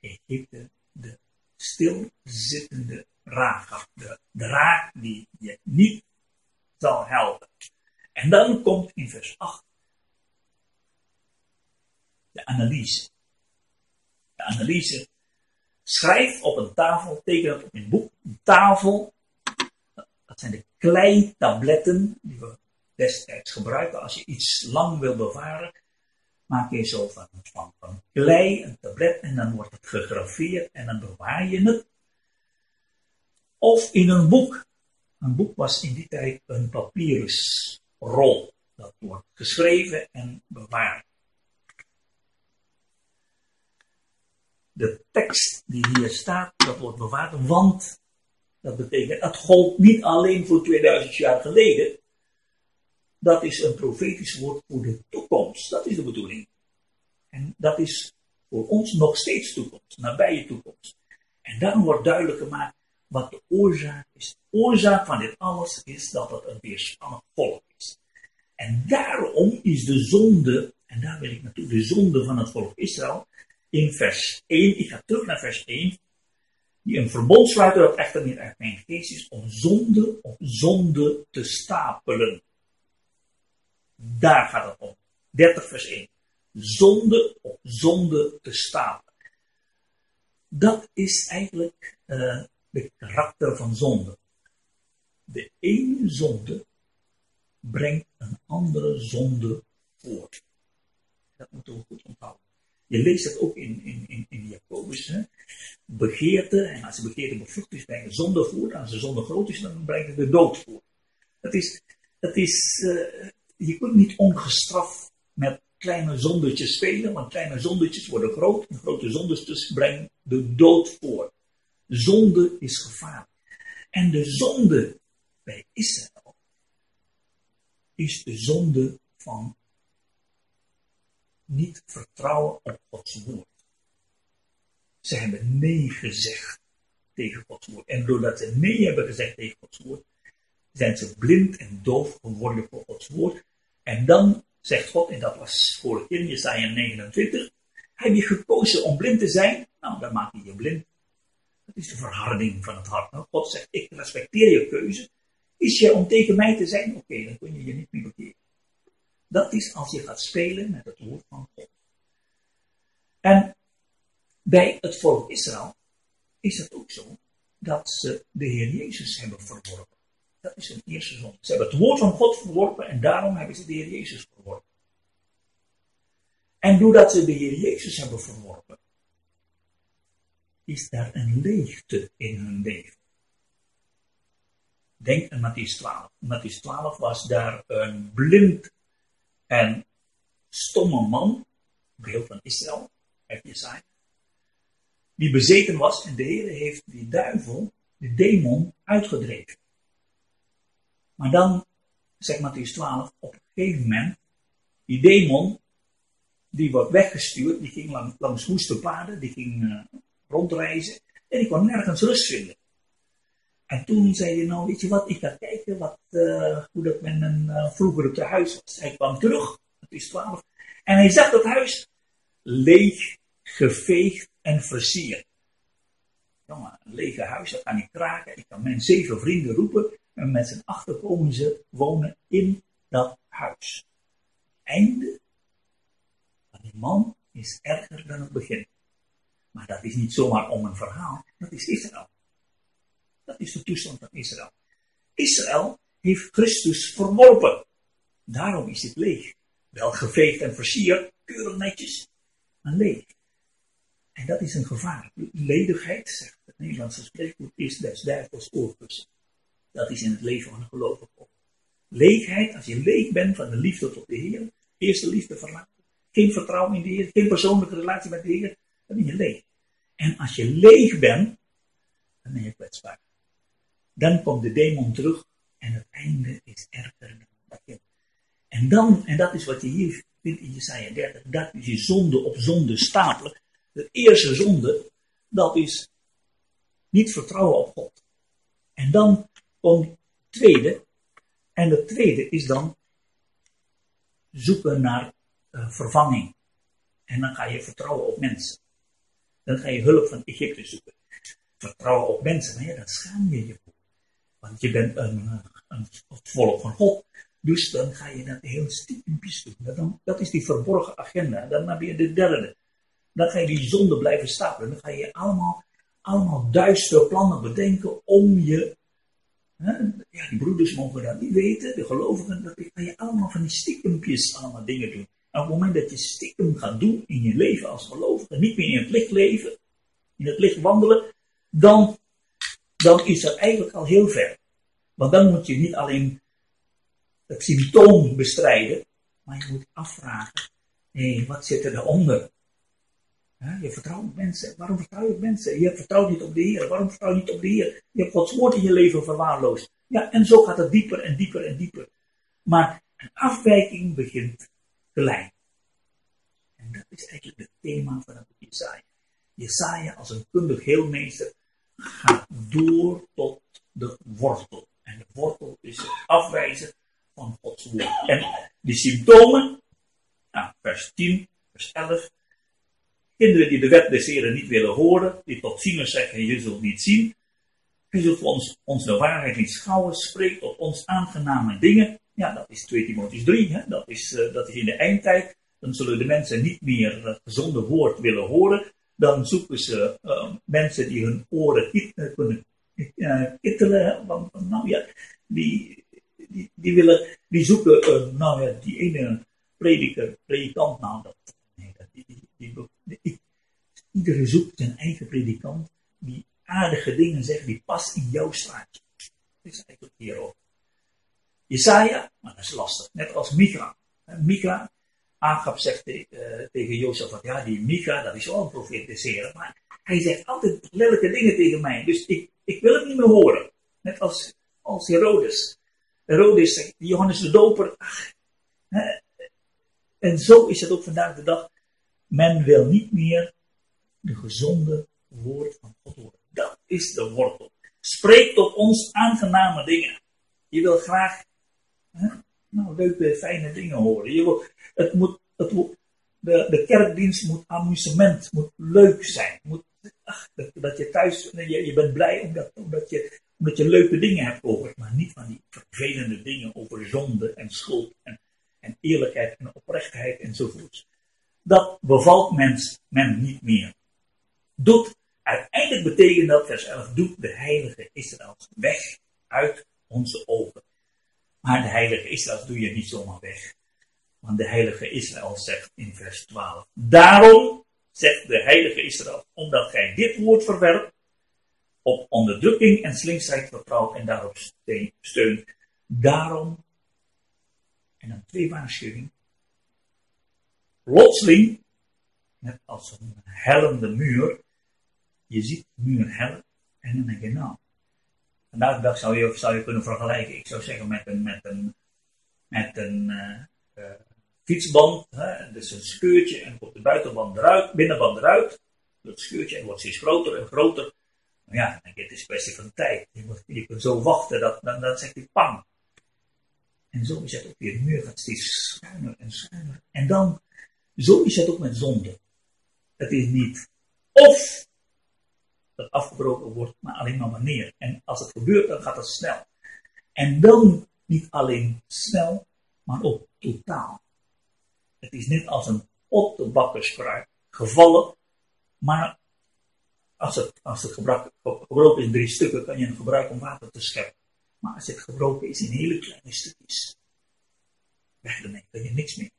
Egypte, de stilzittende raak. De draak die je niet zal helpen. En dan komt in vers 8 de analyse. De analyse. Schrijf op een tafel, teken het op een boek. Een tafel, dat zijn de kleitabletten die we destijds gebruiken als je iets lang wil bewaren maak je zo van, van, van klei een tablet en dan wordt het gegraveerd en dan bewaar je het. Of in een boek. Een boek was in die tijd een papyrusrol. Dat wordt geschreven en bewaard. De tekst die hier staat, dat wordt bewaard, want dat betekent, het gold niet alleen voor 2000 jaar geleden, dat is een profetisch woord voor de toekomst. Dat is de bedoeling. En dat is voor ons nog steeds toekomst, nabije toekomst. En dan wordt duidelijk gemaakt wat de oorzaak is. De oorzaak van dit alles is dat het een weerspannig volk is. En daarom is de zonde, en daar wil ik naartoe, de zonde van het volk Israël, in vers 1, ik ga terug naar vers 1, die een verbond sluiten dat echter niet uit mijn geest is, om zonde op zonde te stapelen. Daar gaat het om. 30 vers 1. Zonde op zonde te stapelen. Dat is eigenlijk uh, de karakter van zonde. De ene zonde brengt een andere zonde voort. Dat moeten we goed onthouden. Je leest het ook in, in, in, in Jacobus. Hè? Begeerte, en als de begeerte bevrucht is, brengt zonde voort. Als de zonde groot is, dan brengt de dood voort. Het is, het is uh, je kunt niet ongestraft met kleine zondetjes spelen, want kleine zondetjes worden groot en grote zondetjes brengen de dood voor. Zonde is gevaarlijk. En de zonde bij Israël is de zonde van niet vertrouwen op Gods woord. Ze hebben nee gezegd tegen Gods woord. En doordat ze nee hebben gezegd tegen Gods woord, zijn ze blind en doof geworden voor Gods woord en dan zegt God, en dat was vorige keer in Jesaja 29, heb je gekozen om blind te zijn? Nou, dan maak je je blind. Dat is de verharding van het hart. Nou, God zegt, ik respecteer je keuze. Is je om tegen mij te zijn? Oké, dan kun je je niet meer bekeren. Dat is als je gaat spelen met het woord van God. En bij het volk Israël is het ook zo dat ze de Heer Jezus hebben verworpen. Dat is hun eerste zonde. Ze hebben het woord van God verworpen en daarom hebben ze de Heer Jezus verworpen. En doordat ze de Heer Jezus hebben verworpen, is daar een leegte in hun leven. Denk aan Matthäus 12. In Matthäus 12 was daar een blind en stomme man, beeld van Israël, uit Jesaja, die bezeten was en de Heer heeft die duivel, de demon, uitgedreven. Maar dan, zegt Matthäus 12, op een gegeven moment, die demon, die wordt weggestuurd, die ging lang, langs woeste paden, die ging uh, rondreizen, en die kon nergens rust vinden. En toen zei hij, nou weet je wat, ik ga kijken wat, uh, hoe dat met een uh, vroeger op het huis was. Hij kwam terug, het is twaalf. En hij zag dat huis leeg, geveegd en versierd. Jongen, een lege huis, dat kan niet kraken. Ik kan mijn zeven vrienden roepen en met z'n achter komen ze wonen in dat huis. Einde van die man is erger dan het begin. Maar dat is niet zomaar om een verhaal, dat is Israël. Dat is de toestand van Israël. Israël heeft Christus verworpen. Daarom is het leeg. Wel geveegd en versierd, keurig netjes, maar leeg. En dat is een gevaar. Ledigheid, zegt het Nederlandse spreekwoord, is des duivels oorkussen. Dat is in het leven van een gelovige ook. Leegheid, als je leeg bent van de liefde tot de Heer, eerste liefde verlaten, geen vertrouwen in de Heer, geen persoonlijke relatie met de Heer, dan ben je leeg. En als je leeg bent, dan ben je kwetsbaar. Dan komt de demon terug en het einde is erger dan begin. En dan, en dat is wat je hier vindt in Jesaja 30, dat is je zonde op zonde stapelen. De eerste zonde, dat is niet vertrouwen op God. En dan komt het tweede, en het tweede is dan zoeken naar uh, vervanging. En dan ga je vertrouwen op mensen. Dan ga je hulp van Egypte zoeken. Vertrouwen op mensen, maar ja, dat schaam je je. Want je bent een, een, volk van God. Dus dan ga je dat heel stiekempjes doen. Dan, dat is die verborgen agenda. Dan heb je de derde. Dan ga je die zonde blijven stapelen. Dan ga je allemaal, allemaal duistere plannen bedenken om je. Hè, ja, die broeders mogen dat niet weten, de gelovigen. Dat ga je allemaal van die stiekempjes allemaal dingen doen. En op het moment dat je stiekem gaat doen in je leven als gelovige, niet meer in het licht leven, in het licht wandelen, dan dan is er eigenlijk al heel ver. Want dan moet je niet alleen het symptoom bestrijden, maar je moet afvragen, hé, wat zit er daaronder? je vertrouwt mensen. Waarom vertrouw je mensen? Je vertrouwt niet op de Heer. Waarom vertrouw je niet op de Heer? Je hebt Gods woord in je leven verwaarloosd. Ja, en zo gaat het dieper en dieper en dieper. Maar een afwijking begint klein. En dat is eigenlijk het thema van het Jesaja. Jesaja als een kundig heelmeester gaat door tot de wortel. En de wortel is het afwijzen van Gods woord. En die symptomen, nou, vers 10, vers 11. Kinderen die de wet des Heren niet willen horen, die tot zieners zeggen, je zult niet zien. Je zult ons, ons waarheid niet schouwen, spreekt op ons aangename dingen. Ja, dat is 2 Timotheus 3, hè? Dat, is, uh, dat is in de eindtijd. Dan zullen de mensen niet meer het gezonde woord willen horen, dan zoeken ze uh, mensen die hun oren uh, kunnen uh, kittelen. Nou ja, die, die, willen, die zoeken, nou ja, die ene prediker, predikant, nou dat, nee, dat die, die, die, iedere zoekt zijn eigen predikant die aardige dingen zegt, die past in jouw straatje. Dat is eigenlijk hierover. Jesaja, maar dat is lastig, net als. Mika Agab zegt uh, tegen Jozef, van ja, die Mika, dat is wel een profeet des maar hij zegt altijd lelijke dingen tegen mij, dus ik, ik wil het niet meer horen. Net als, als Herodes. Herodes zegt, Johannes de Doper, ach, hè. En zo is het ook vandaag de dag. Men wil niet meer de gezonde woord van God horen. Dat is de wortel. Spreek tot ons aangename dingen. Je wil graag hè, nou, leuke, fijne dingen horen. Je wil, het moet, het de, de kerkdienst moet amusement, moet leuk zijn. Moet, dat, dat, je thuis, je, je bent blij omdat, omdat, je, omdat je leuke dingen hebt gehoord, maar niet van die vervelende dingen over zonde en schuld en, en eerlijkheid en oprechtheid enzovoorts. Dat bevalt mens, men niet meer. Doet, uiteindelijk betekent dat, vers 11, doet de heilige Israëls weg uit onze ogen. Maar de heilige Israël doe je niet zomaar weg. Want de heilige Israël zegt in vers 12. Daarom zegt de heilige Israël, omdat gij dit woord verwerpt, op onderdrukking en slinksheid vertrouwt en daarop steunt. Daarom, en dan twee waarschuwingen, plotseling, net als een hellende muur, je ziet de muur hellen en dan denk je Vandaag zou je, zou je kunnen vergelijken, ik zou zeggen, met een, met een, met een uh, uh, fietsband. Hè? Dus een scheurtje en op de buitenband eruit, binnenband eruit. Dat scheurtje en wordt steeds groter en groter. Nou ja, het is een kwestie van tijd. Je, moet, je kunt zo wachten, dat, dan, dan zegt hij pang. En zo is het ook weer. De muur gaat steeds schuiner en schuiner. En dan, zo is het ook met zonde. Het is niet of afgebroken wordt, maar alleen maar wanneer. En als het gebeurt, dan gaat het snel. En dan niet alleen snel, maar ook totaal. Het is net als een op de bakkerspruit gevallen, maar als het, als het gebroken is in drie stukken, kan je het gebruiken om water te scheppen. Maar als het gebroken is in hele kleine stukjes, weg ermee, je niks meer.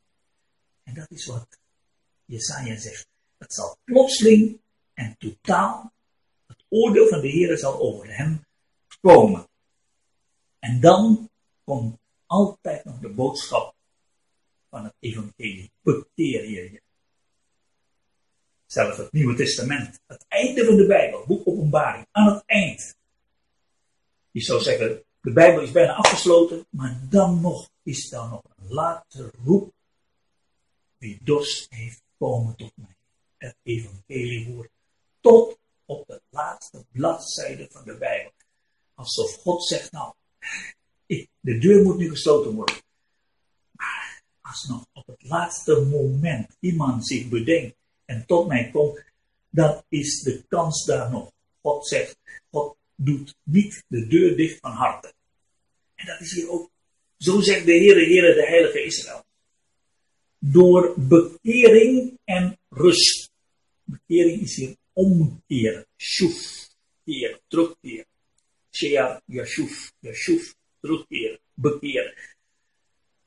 En dat is wat Jesaja zegt. Het zal plotseling en totaal, oordeel van de Heer zal over hem komen. En dan komt altijd nog de boodschap van het evangelie. Bekeer. Zelfs het Nieuwe Testament, het einde van de Bijbel, boek Openbaring, aan het eind. Je zou zeggen, de Bijbel is bijna afgesloten, maar dan nog is daar nog een laatste roep. Wie dorst heeft, komen tot mij. Het evangeliewoord. Tot op de laatste bladzijde van de Bijbel. Alsof God zegt, nou, de deur moet nu gesloten worden. Maar als nog op het laatste moment iemand zich bedenkt en tot mij komt, dan is de kans daar nog. God zegt, God doet niet de deur dicht van harte. En dat is hier ook. Zo zegt de Heere, Heere, de Heilige Israël. Door bekering en rust. Bekering is hier omkeren. Shuf. Keer, terugkeer. Shea, Yashuf. Yashuf, terugkeren. Bekeren.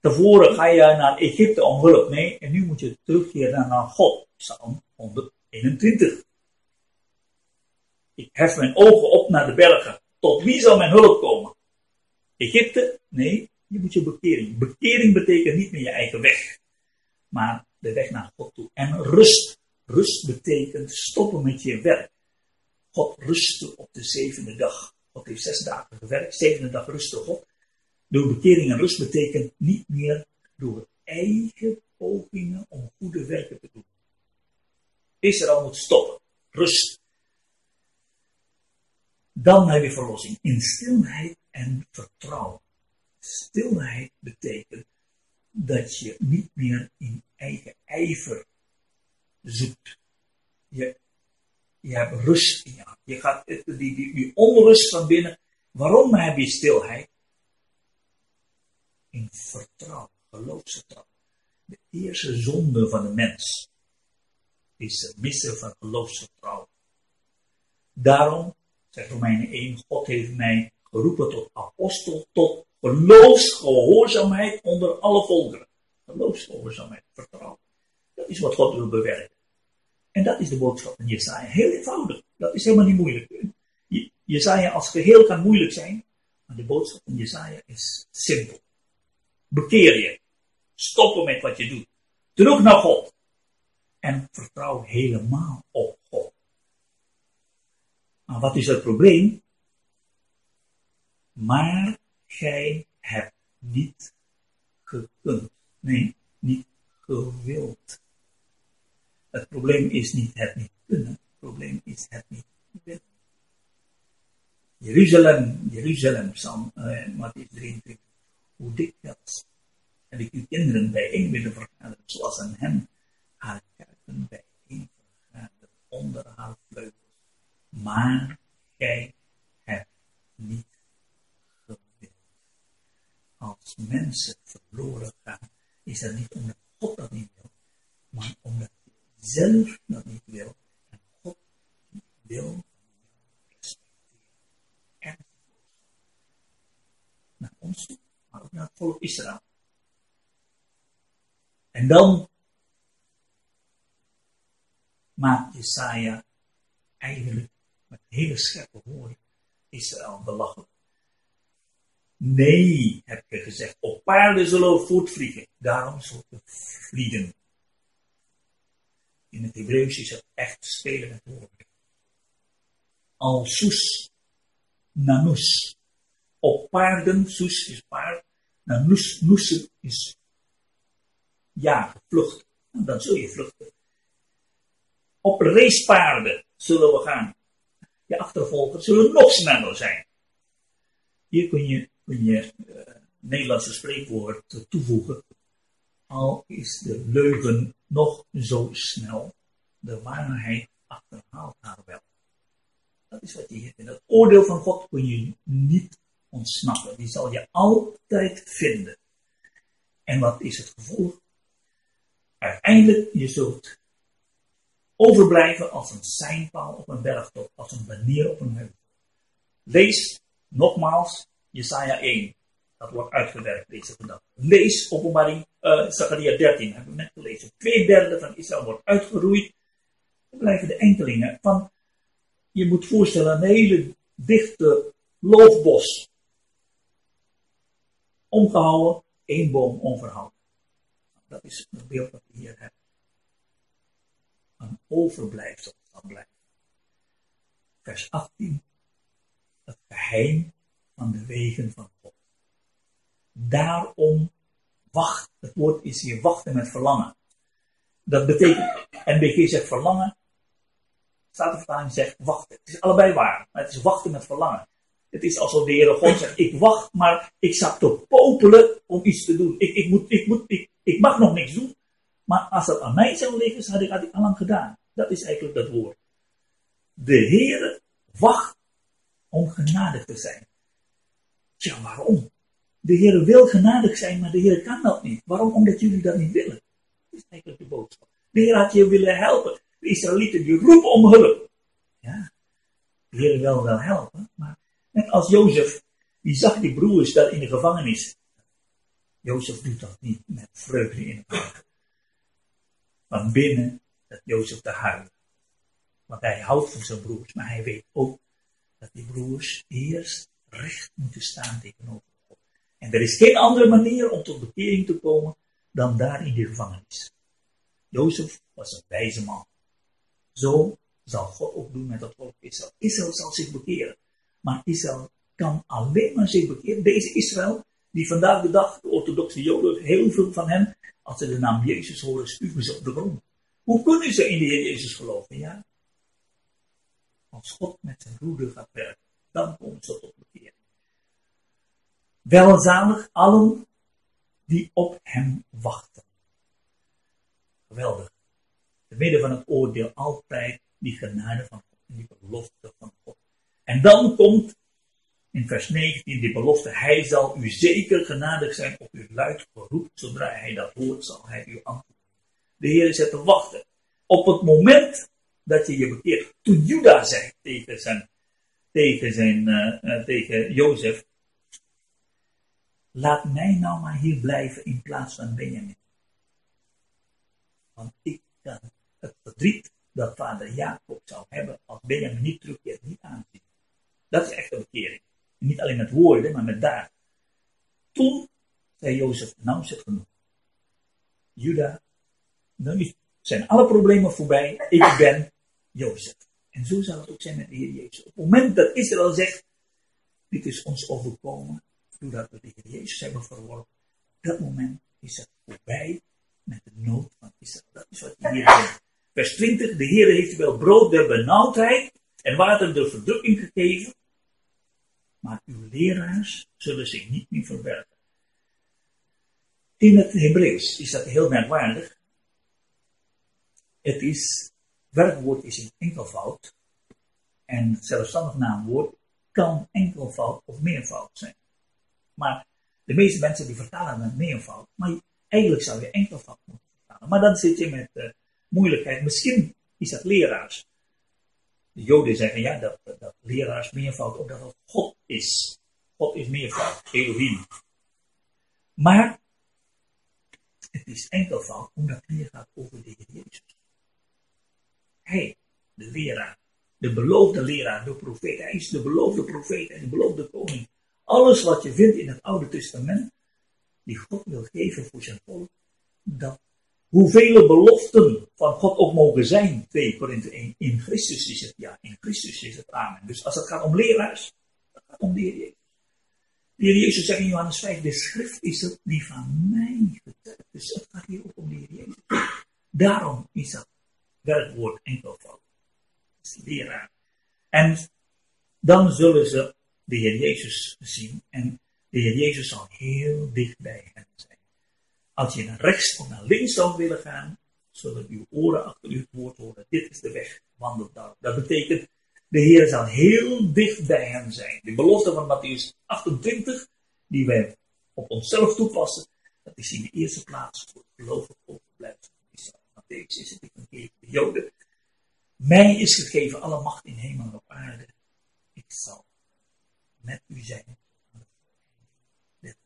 Tevoren ga je naar Egypte om hulp. Nee, en nu moet je terugkeren naar God. Psalm 121. Ik hef mijn ogen op naar de bergen. Tot wie zal mijn hulp komen? Egypte? Nee, je moet je bekering. Bekering betekent niet meer je eigen weg, maar de weg naar God toe. En rust. Rust betekent stoppen met je werk. God rustte op de zevende dag. God heeft zes dagen gewerkt, zevende dag rustte God. Door bekering en rust betekent niet meer door eigen pogingen om goede werken te doen. Israël moet stoppen. Rust. Dan heb je verlossing in stilheid en vertrouwen. Stilheid betekent dat je niet meer in eigen ijver zoekt. Je, je hebt rust in je Je gaat die, die, die onrust van binnen. Waarom heb je stilheid? In vertrouwen, geloofsvertrouwen. De eerste zonde van de mens is het missen van geloofsvertrouwen. Daarom, zegt Romeinen 1, God heeft mij geroepen tot apostel, tot geloofsgehoorzaamheid onder alle volkeren. Geloofsgehoorzaamheid, vertrouwen. Dat is wat God wil bewerken. En dat is de boodschap van Jesaja. Heel eenvoudig. Dat is helemaal niet moeilijk. Jesaja als geheel kan moeilijk zijn, maar de boodschap van Jesaja is simpel. Bekeer je. Stoppen met wat je doet. Terug naar God. En vertrouw helemaal op God. Maar wat is het probleem? Maar gij hebt niet gekund. Nee, niet gewild. Het probleem is niet het niet kunnen. Het probleem is het niet willen. Jeruzalem, Jeruzalem, Psalm uh, Matthäus 23. Hoe dikwijls heb ik uw kinderen bijeen willen vergaderen, zoals aan hem haar kuiten bijeen vergaderen onder haar vleugels. Maar gij hebt niet als mensen verloren gaan, is dat niet omdat God dat niet wil, maar omdat zelf dat niet wil en God wil respecteren. En naar ons toe, maar ook naar het volk Israël. En dan maakt Jesaja eigenlijk met hele scherpe woorden Israël belachelijk. Nee, heb je gezegd, op paarden zullen we voortvliegen. Daarom zullen we vliegen. In het Hebreeuws is het echt spelen met woorden. Alsus, nanus. Op paarden, sus is paard, nanus, nussen is jagen, vluchten. dan zul je vluchten. Op racepaarden zullen we gaan. je achtervolgers zullen nog sneller zijn. Hier kun je, kun je uh, Nederlandse spreekwoord toevoegen. Al is de leugen nog zo snel, de waarheid achterhaalt haar wel. Dat is wat je hier in het oordeel van God kun je niet ontsnappen. Die zal je altijd vinden. En wat is het gevolg? Uiteindelijk, je zult overblijven als een seinpaal op een bergtop, als een banier op een heuvel. Lees nogmaals Jesaja 1. Dat wordt uitgewerkt deze. Lees openbaring uh, Zachariah 13, hebben we net gelezen. Twee derde van Israël wordt uitgeroeid. Dan blijven de enkelingen. Van, je moet voorstellen, een hele dichte loofbos. Omgehouden, één boom onverhouden. Dat is het beeld wat we hier hebben. Een overblijfsel van blijven. Vers 18. Het geheim van de wegen van God. Daarom wacht. Het woord is hier wachten met verlangen. Dat betekent, NBG zegt verlangen. Statenvertaling zegt wachten. Het is allebei waar, maar het is wachten met verlangen. Het is alsof de Heere God zegt, ik wacht, maar ik zat te popelen om iets te doen. Ik, ik, moet, ik, moet, ik, ik mag nog niks doen. Maar als het aan mij zou liggen, had ik, al lang gedaan. Dat is eigenlijk dat woord. De Heere wacht om genadig te zijn. Tja, waarom? De Heer wil genadig zijn, maar de Heer kan dat niet. Waarom? Omdat jullie dat niet willen. Dat is eigenlijk de boodschap. De Heer had je willen helpen. De Israëlieten die roepen om hulp. Ja, de Heer wil wel helpen, maar net als Jozef, die zag die broers daar in de gevangenis. Jozef doet dat niet met vreugde in het hart. Van binnen dat Jozef te huilen. Want hij houdt van zijn broers, maar hij weet ook dat die broers eerst recht moeten staan tegenover. En er is geen andere manier om tot bekering te komen dan daar in de gevangenis. Jozef was een wijze man. Zo zal God ook doen met dat volk Israël. Israël zal zich bekeren. Maar Israël kan alleen maar zich bekeren. Deze Israël, die vandaag de dag, de orthodoxe Joden, heel veel van hen, als ze de naam Jezus horen, spugen ze op de grond. Hoe kunnen ze in de Heer Jezus geloven? Ja, als God met zijn broeder gaat werken, dan komen ze tot bekering. Welzalig allen die op hem wachten. Geweldig. Te midden van het oordeel altijd die genade van God en die belofte van God. En dan komt in vers 19 die belofte, hij zal u zeker genadig zijn op uw luid geroep, zodra hij dat hoort, zal hij u antwoorden. De Heer is te wachten. Op het moment dat je je bekeert. Toen Juda zei tegen zijn, tegen zijn, uh, tegen Jozef, laat mij nou maar hier blijven in plaats van Benjamin. Want ik kan het verdriet dat vader Jacob zou hebben als Benjamin niet terugkeert, niet aanzien. Dat is echt een bekering. Niet alleen met woorden, maar met daad. Toen zei Jozef, nou is het genoeg. Juda, nu zijn alle problemen voorbij. Ik [LAUGHS] ben Jozef. En zo zal het ook zijn met de Heer Jezus. Op het moment dat Israël zegt, dit is ons overkomen, doordat we de Heer Jezus hebben verworpen, op dat moment is het voorbij met de nood van Israël. Dat is wat hier zegt. Vers 20, de Heer heeft wel brood der benauwdheid en water der verdrukking gegeven, maar uw leraars zullen zich niet meer verwerken. In het Hebreeuws is dat heel merkwaardig. Het is werkwoord is in enkelvoud. En zelfstandig naamwoord kan enkelvoud of meervoud zijn. Maar de meeste mensen die vertalen met meervoud. Maar eigenlijk zou je enkelvoud moeten vertalen. Maar dan zit je met uh, moeilijkheid. Misschien is dat leraars. De Joden zeggen ja, dat, dat leraars meervoud omdat het God is. God is meervoud, Elohim. Maar het is enkelvoud omdat het hier gaat over de Heer Jezus. Hij, de leraar, de beloofde leraar, de profeet. Hij is de beloofde profeet en de beloofde koning. Alles wat je vindt in het Oude Testament, die God wil geven voor zijn volk, dat hoeveel beloften van God ook mogen zijn, 2 Korinthe 1, in Christus is het ja, in Christus is het amen. Dus als het gaat om leraars, gaat om de Heer Jezus. De Heer Jezus zegt in Johannes 5, de schrift is het die van mij getuigt. Dus het gaat hier ook om de Heer Jezus. Daarom is dat werkwoord enkelvoud. Dat is leraar. En dan zullen ze de Heer Jezus zien en de Heer Jezus zal heel dicht bij hen zijn. Als je naar rechts of naar links zou willen gaan, zullen uw oren achter u het woord horen. Dit is de weg, wandel daar. Dat betekent, de Heer zal heel dicht bij hen zijn. De belofte van Matthäus 28, die wij op onszelf toepassen, dat is in de eerste plaats voor het gelovig overblijfsel van Israël. Matthäus is het evangelie de Joden. Mij is gegeven alle macht in hemel en op aarde. Ik zal met u zijn. Dit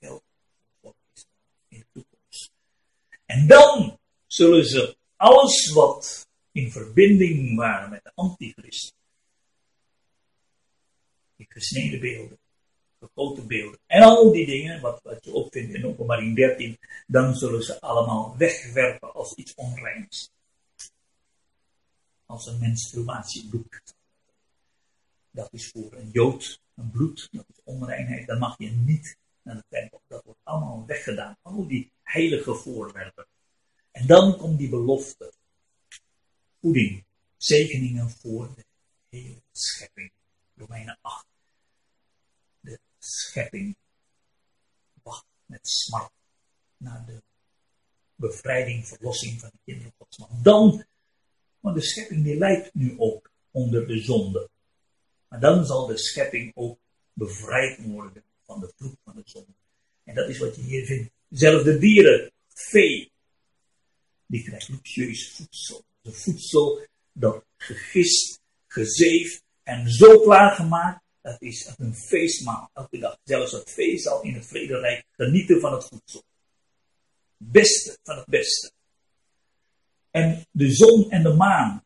geldt voor in de toekomst. En dan zullen ze alles wat in verbinding waren met de antichrist, die gesneden beelden, gegoten beelden en al die dingen, wat, wat je opvindt in openbaring 13, dan zullen ze allemaal wegwerpen als iets onreins. Als een menstruatiebloed. Dat is voor een jood, een bloed, dat is onreinheid, dan mag je niet naar de tempel. Dat wordt allemaal weggedaan, al die heilige voorwerpen. En dan komt die belofte. Voeding, zegeningen voor de hele schepping. Romeinen 8. De schepping wacht met smart naar de bevrijding, verlossing van de kinderen Gods. Maar dan, want de schepping die lijdt nu ook onder de zonde. Maar dan zal de schepping ook bevrijd worden van de vloek van de zonde. En dat is wat je hier vindt. Zelfs de dieren, vee, die krijgt luxueus voedsel. De voedsel dat gegist, gezeefd en zo klaargemaakt, dat is een feestmaal elke dag. Zelfs het vee zal in het vrederijk genieten van het voedsel. Beste van het beste. En de zon en de maan,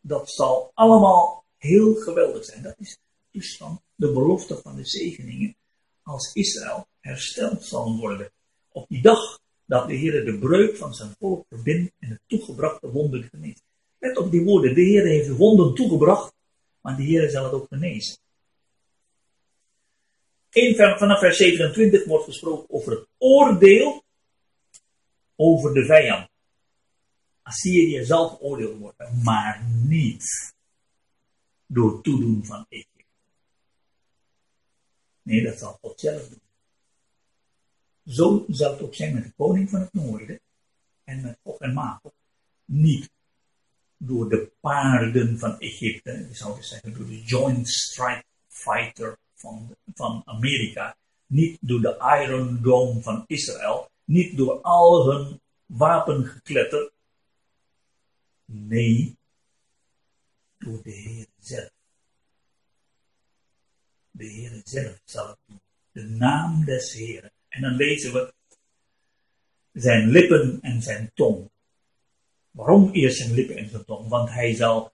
dat zal allemaal heel geweldig zijn. Dat is dus van de belofte van de zegeningen als Israël hersteld zal worden. Op die dag dat de Heer de breuk van zijn volk verbindt en de toegebrachte wonden geneest. Let op die woorden, de Heer heeft de wonden toegebracht, maar de Heer zal het ook genezen. In, vanaf vers 27 wordt gesproken over het oordeel over de vijand. Assyrië zal geoordeeld worden, maar niet door toedoen van Egypte. Nee, dat zal God zelf doen. Zo zal het ook zijn met de koning van het noorden en met Gog en Magog. Niet door de paarden van Egypte, je zou dus zeggen door de Joint Strike Fighter van, van Amerika. Niet door de Iron Dome van Israël. Niet door al hun wapengekletter. Nee, door de Heer zelf. De Heer zelf zal het doen. De naam des Heeren. En dan lezen we zijn lippen en zijn tong. Waarom eerst zijn lippen en zijn tong? Want hij zal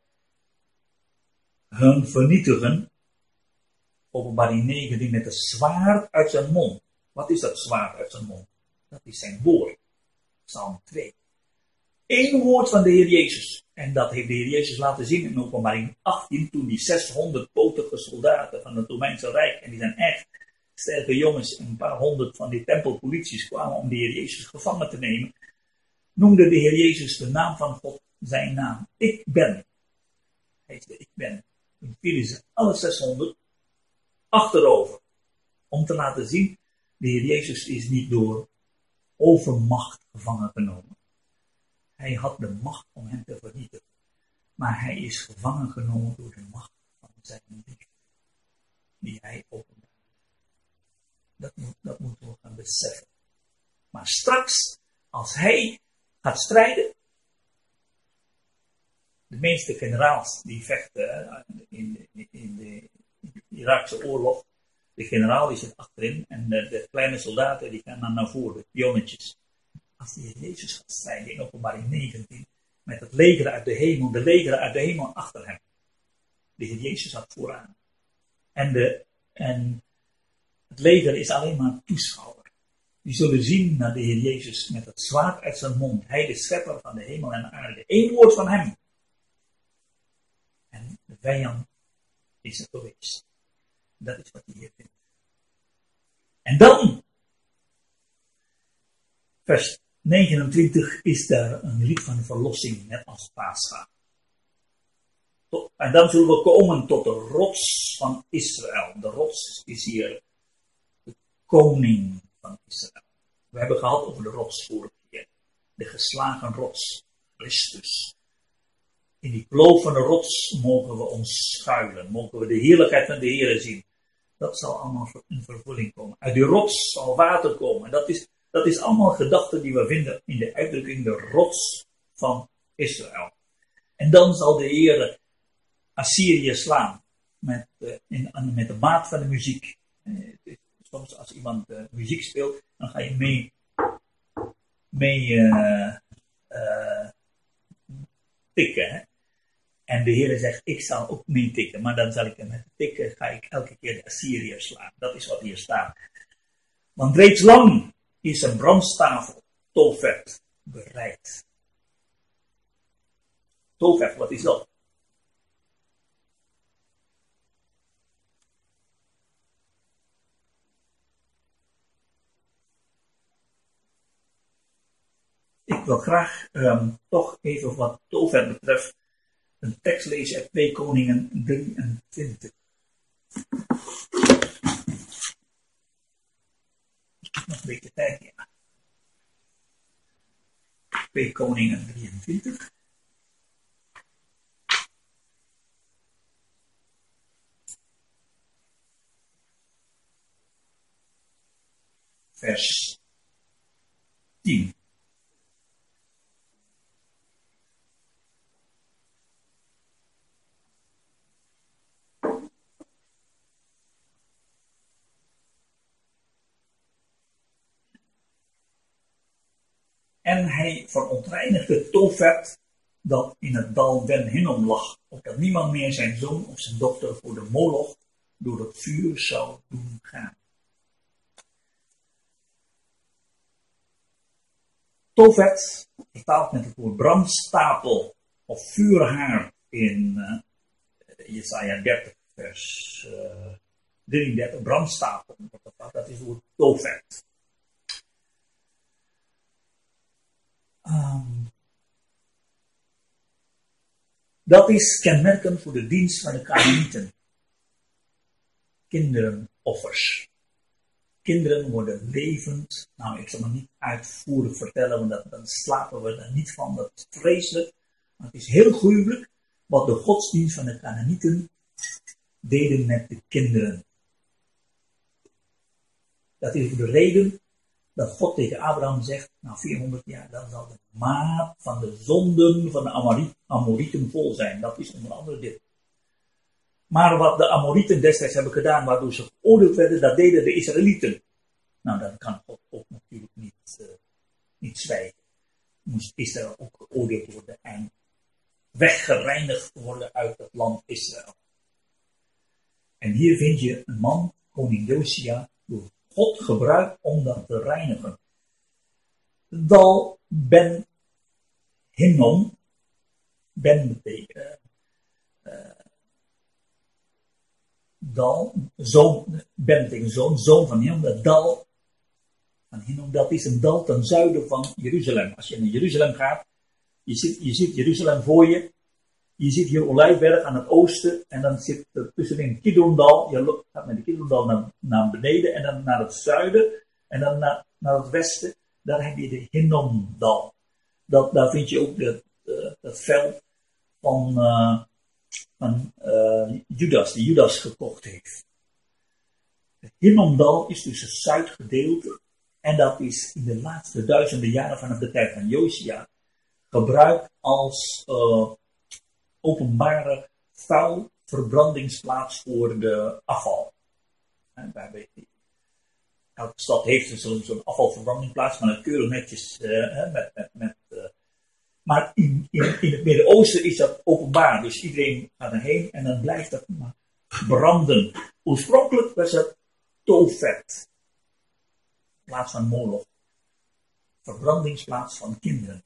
hun vernietigen. Openbaring 19 met een zwaard uit zijn mond. Wat is dat zwaard uit zijn mond? Dat is zijn woord. Psalm 2. Eén woord van de Heer Jezus. En dat heeft de Heer Jezus laten zien in openbaring 18, toen die 600 potige soldaten van het Romeinse Rijk, en die zijn echt sterke jongens en een paar honderd van die tempelpolities kwamen om de Heer Jezus gevangen te nemen, noemde de Heer Jezus de naam van God zijn naam. Ik ben. Hij de Ik ben. Toen vielen ze alle 600 achterover. Om te laten zien, de Heer Jezus is niet door overmacht gevangen genomen. Hij had de macht om hem te vernietigen. Maar hij is gevangen genomen door de macht van zijn liefde. Die hij openbaarde. Dat, moet, dat moeten we gaan beseffen. Maar straks, als hij gaat strijden, de meeste generaals die vechten in, in, in de Iraakse oorlog, de generaal die zit achterin en de, kleine soldaten die gaan dan naar voren, de pionnetjes. Als die Jezus gaat strijden in openbaring 19, met het leger uit de hemel, de leger uit de hemel achter hem. De Heer Jezus had vooraan. En, de, en het leger is alleen maar toeschouwer. Die zullen zien naar de Heer Jezus met het zwaard uit zijn mond. Hij de schepper van de hemel en de aarde. Eén woord van hem. En de vijand is er geweest. Dat is wat hij hier vindt. En dan, vers 29 is daar een lied van verlossing, net als Pascha. en dan zullen we komen tot de rots van Israël. De rots is hier de koning van Israël. We hebben gehad over de rots vorige keer. De geslagen rots, Christus. In die kloof van de rots mogen we ons schuilen. Mogen we de heerlijkheid van de Heer zien. Dat zal allemaal in vervulling komen. Uit die rots zal water komen. Dat is, dat is allemaal gedachten die we vinden in de uitdrukking de rots van Israël. En dan zal de Heer Assyrië slaan met, uh, in, met de maat van de muziek. Uh, soms als iemand uh, muziek speelt, dan ga je mee, mee tikken. En de Heer zegt, ik zal ook mee tikken, maar dan zal ik met tikken, ga ik elke keer de Assyriërs slaan. Dat is wat hier staat. Want reeds lang is een brandstafel, tolvet, bereid. Tolvet, wat is dat? Ik wil graag um, toch even wat Tolvet betreft een tekst lezen uit 2 Koningen 23. Nog een beetje tijd, ja. 2 Koningen 23. Vers 10. En hij verontreinigde Tofet dat in het dal Ben Hinnom lag, opdat niemand meer zijn zoon of zijn dochter voor de moloch door het vuur zou doen gaan. Tofet, vertaald met het woord brandstapel of vuurhaar in uh, Jesaja 30, vers uh, 33, brandstapel, dat is het woord Tofet. Um, dat is kenmerkend voor de dienst van de Canaanieten. Kinderenoffers. Kinderen worden levend. Nou, ik zal nog niet uitvoerig vertellen, want dan slapen we er niet van. Dat is vreselijk. Maar het is heel gruwelijk wat de godsdienst van de Canaanieten deden met de kinderen. Dat is de reden dat God tegen Abraham zegt, na 400 jaar, dan zal de maat van de zonden van de Amorieten vol zijn. Dat is onder andere dit. Maar wat de Amorieten destijds hebben gedaan, waardoor ze geoordeeld werden, dat deden de Israëlieten. Nou, dan kan God ook natuurlijk niet, uh, niet zwijgen. Moest Israël ook geoordeeld worden en weggereinigd worden uit het land Israël. En hier vind je een man, koning Josia, door God gebruikt om dat te reinigen. Dal ben Hinnom, ben betekent uh, dal, zoon, ben betekent zoon, zoon van Hinnom, dat dal van Hinnom, dat is een dal ten zuiden van Jeruzalem. Als je naar Jeruzalem gaat, je ziet, je ziet Jeruzalem voor je, je ziet hier Olijfberg aan het oosten en dan zit er tussenin Kidrondal. Je gaat met de Kidrondal naar, naar beneden en dan naar het zuiden en dan naar, naar het westen. Daar heb je de Hinnomdal. Dat, daar vind je ook uh, dat veld van, uh, van uh, Judas, die Judas gekocht heeft. Het Hinnomdal is dus het zuidgedeelte en dat is in de laatste duizenden jaren vanaf de tijd van Josia gebruikt als openbare vuilverbrandingsplaats voor de afval. elke stad heeft zo'n afvalverbrandingplaats, maar keurig netjes uh, met, met, met uh, maar in, in, het Midden-Oosten is dat openbaar, dus iedereen gaat erheen en dan blijft dat maar branden. Oorspronkelijk was het tolvet, plaats van moloch, verbrandingsplaats van kinderen.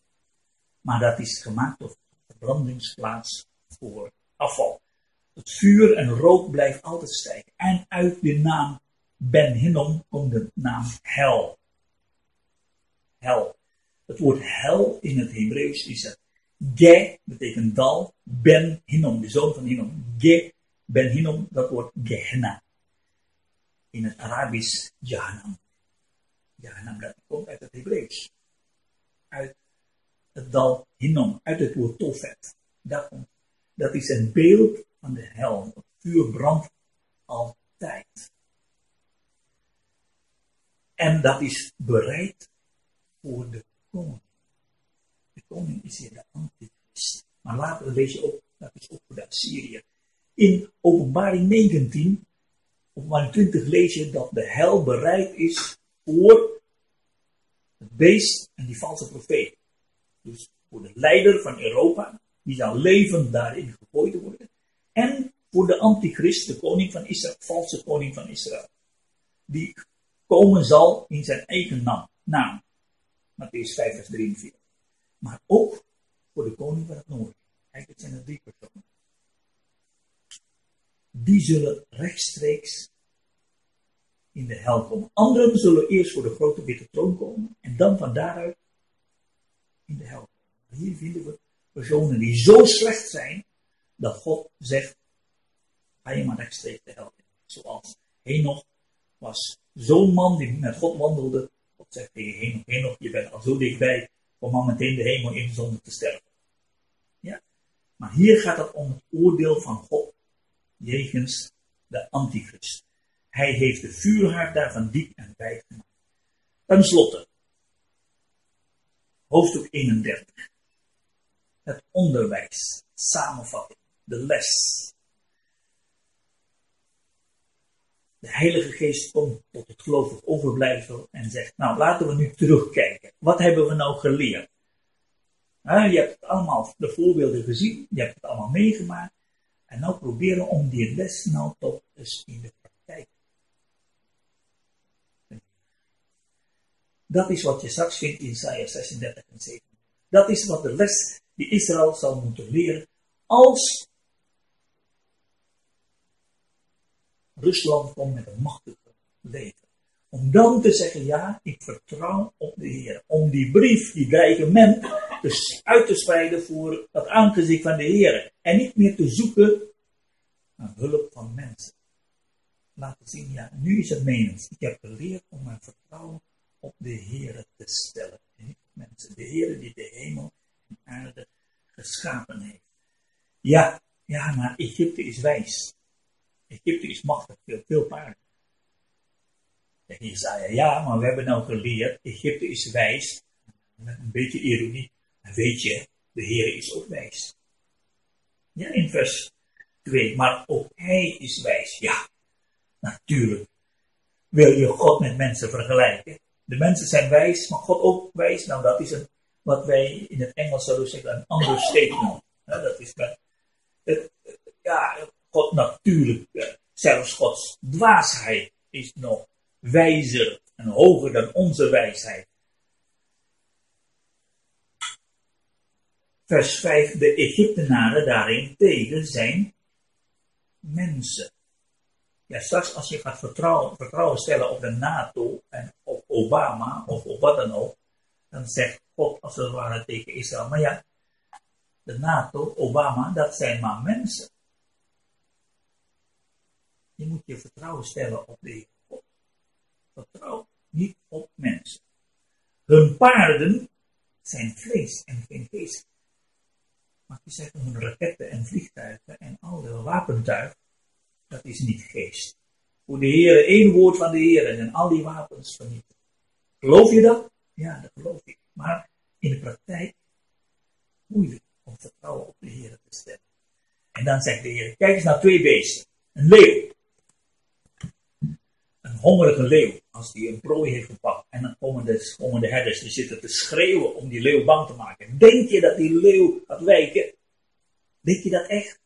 Maar dat is gemaakt tot verbrandingsplaats voor afval. Het vuur en rook blijft altijd stijgen. En uit de naam Ben Hinnom komt de naam hel. Hel. Het woord hel in het Hebreeuws is het Ge betekent dal, Ben Hinnom, de zoon van Hinnom. Ge, Ben Hinnom, dat wordt Gehenna. In het Arabisch Jahannam. Jahannam, dat komt uit het Hebreeuws. Uit het dal Hinnom, uit het woord Tofet. Dat, dat is een beeld van de hel. Het vuur brandt altijd. En dat is bereid voor de koning. De koning is hier de antichrist. Maar later lees je ook, dat is ook voor de Assyriër. In openbaring 19, openbaring 20 lees je dat de hel bereid is voor het beest en die valse profeet. Dus voor de leider van Europa, die zal levend daarin gegooid worden. En voor de antichrist, de koning van Israël, valse koning van Israël. Die komen zal in zijn eigen naam. naam. Matthäus 5 vers 43. Maar ook voor de koning van het noorden. Eigenlijk zijn er drie personen. Die zullen rechtstreeks in de hel komen. Anderen zullen eerst voor de grote witte troon komen en dan van daaruit in de hel. Hier vinden we personen die zo slecht zijn dat God zegt: ga je maar rechtstreeks de hel in. Zoals Henoch was zo'n man die met God wandelde. God zegt tegen Henoch: Henoch, je bent al zo dichtbij om al meteen de hemel in zonder te sterven. Ja? Maar hier gaat het om het oordeel van God jegens de antichrist. Hij heeft de vuurhaard daarvan diep en wijd gemaakt. Ten slotte, hoofdstuk 31. Het onderwijs, samenvatting, de les. De Heilige Geest komt tot het gelovig overblijfsel en zegt, nou laten we nu terugkijken. Wat hebben we nou geleerd? je hebt allemaal, de voorbeelden gezien, je hebt het allemaal meegemaakt. En nou proberen om die les nou toch eens in de praktijk. Dat is wat je straks vindt in Isaiah 36 en 7. Dat is wat de les die Israël zal moeten leren als Rusland komt met een machtige leger. Om dan te zeggen, ja, ik vertrouw op de Heer. Om die brief, die dreigement, dus uit te spreiden voor het aangezicht van de Heer. En niet meer te zoeken naar hulp van mensen. Laten zien, ja, nu is het menens. Ik heb geleerd om mijn vertrouwen op de Heer te stellen. Mensen. De Heer die de hemel en aarde geschapen heeft. Ja, ja, maar Egypte is wijs. Egypte is machtig, veel, veel paarden. En Isaiah, ja, maar we hebben nou geleerd, Egypte is wijs. Met een beetje ironie. En weet je, de Heer is ook wijs. Ja, in vers 2. Maar ook Hij is wijs. Ja, natuurlijk. Wil je God met mensen vergelijken? De mensen zijn wijs, maar God ook wijs. Nou, dat is een, wat wij in het Engels zouden zeggen, een understatement. Ja, dat is bij, het, ja, God natuurlijk, zelfs Gods dwaasheid is nog wijzer en hoger dan onze wijsheid. Vers 5, de Egyptenaren daarin tegen zijn mensen. Ja, straks als je gaat vertrouwen, vertrouwen stellen op de NATO en Obama of op wat dan ook, dan zegt God als het ware tegen Israël, maar ja, de NATO, Obama, dat zijn maar mensen. Je moet je vertrouwen stellen op de God. Vertrouw niet op mensen. Hun paarden zijn vlees en geen geest. Maar je zegt hun raketten en vliegtuigen en alle wapentuig, dat is niet geest. Voor de Heer, één woord van de Heer en al die wapens vernietigen. Geloof je dat? Ja, dat geloof ik. Maar in de praktijk moeilijk om vertrouwen op de Heer te stellen. En dan zegt de Heer, kijk eens naar twee beesten. Een leeuw een hongerige leeuw, als die een prooi heeft gepakt, en dan komen de, de herders, die zitten te schreeuwen om die leeuw bang te maken. Denk je dat die leeuw gaat wijken? Denk je dat echt?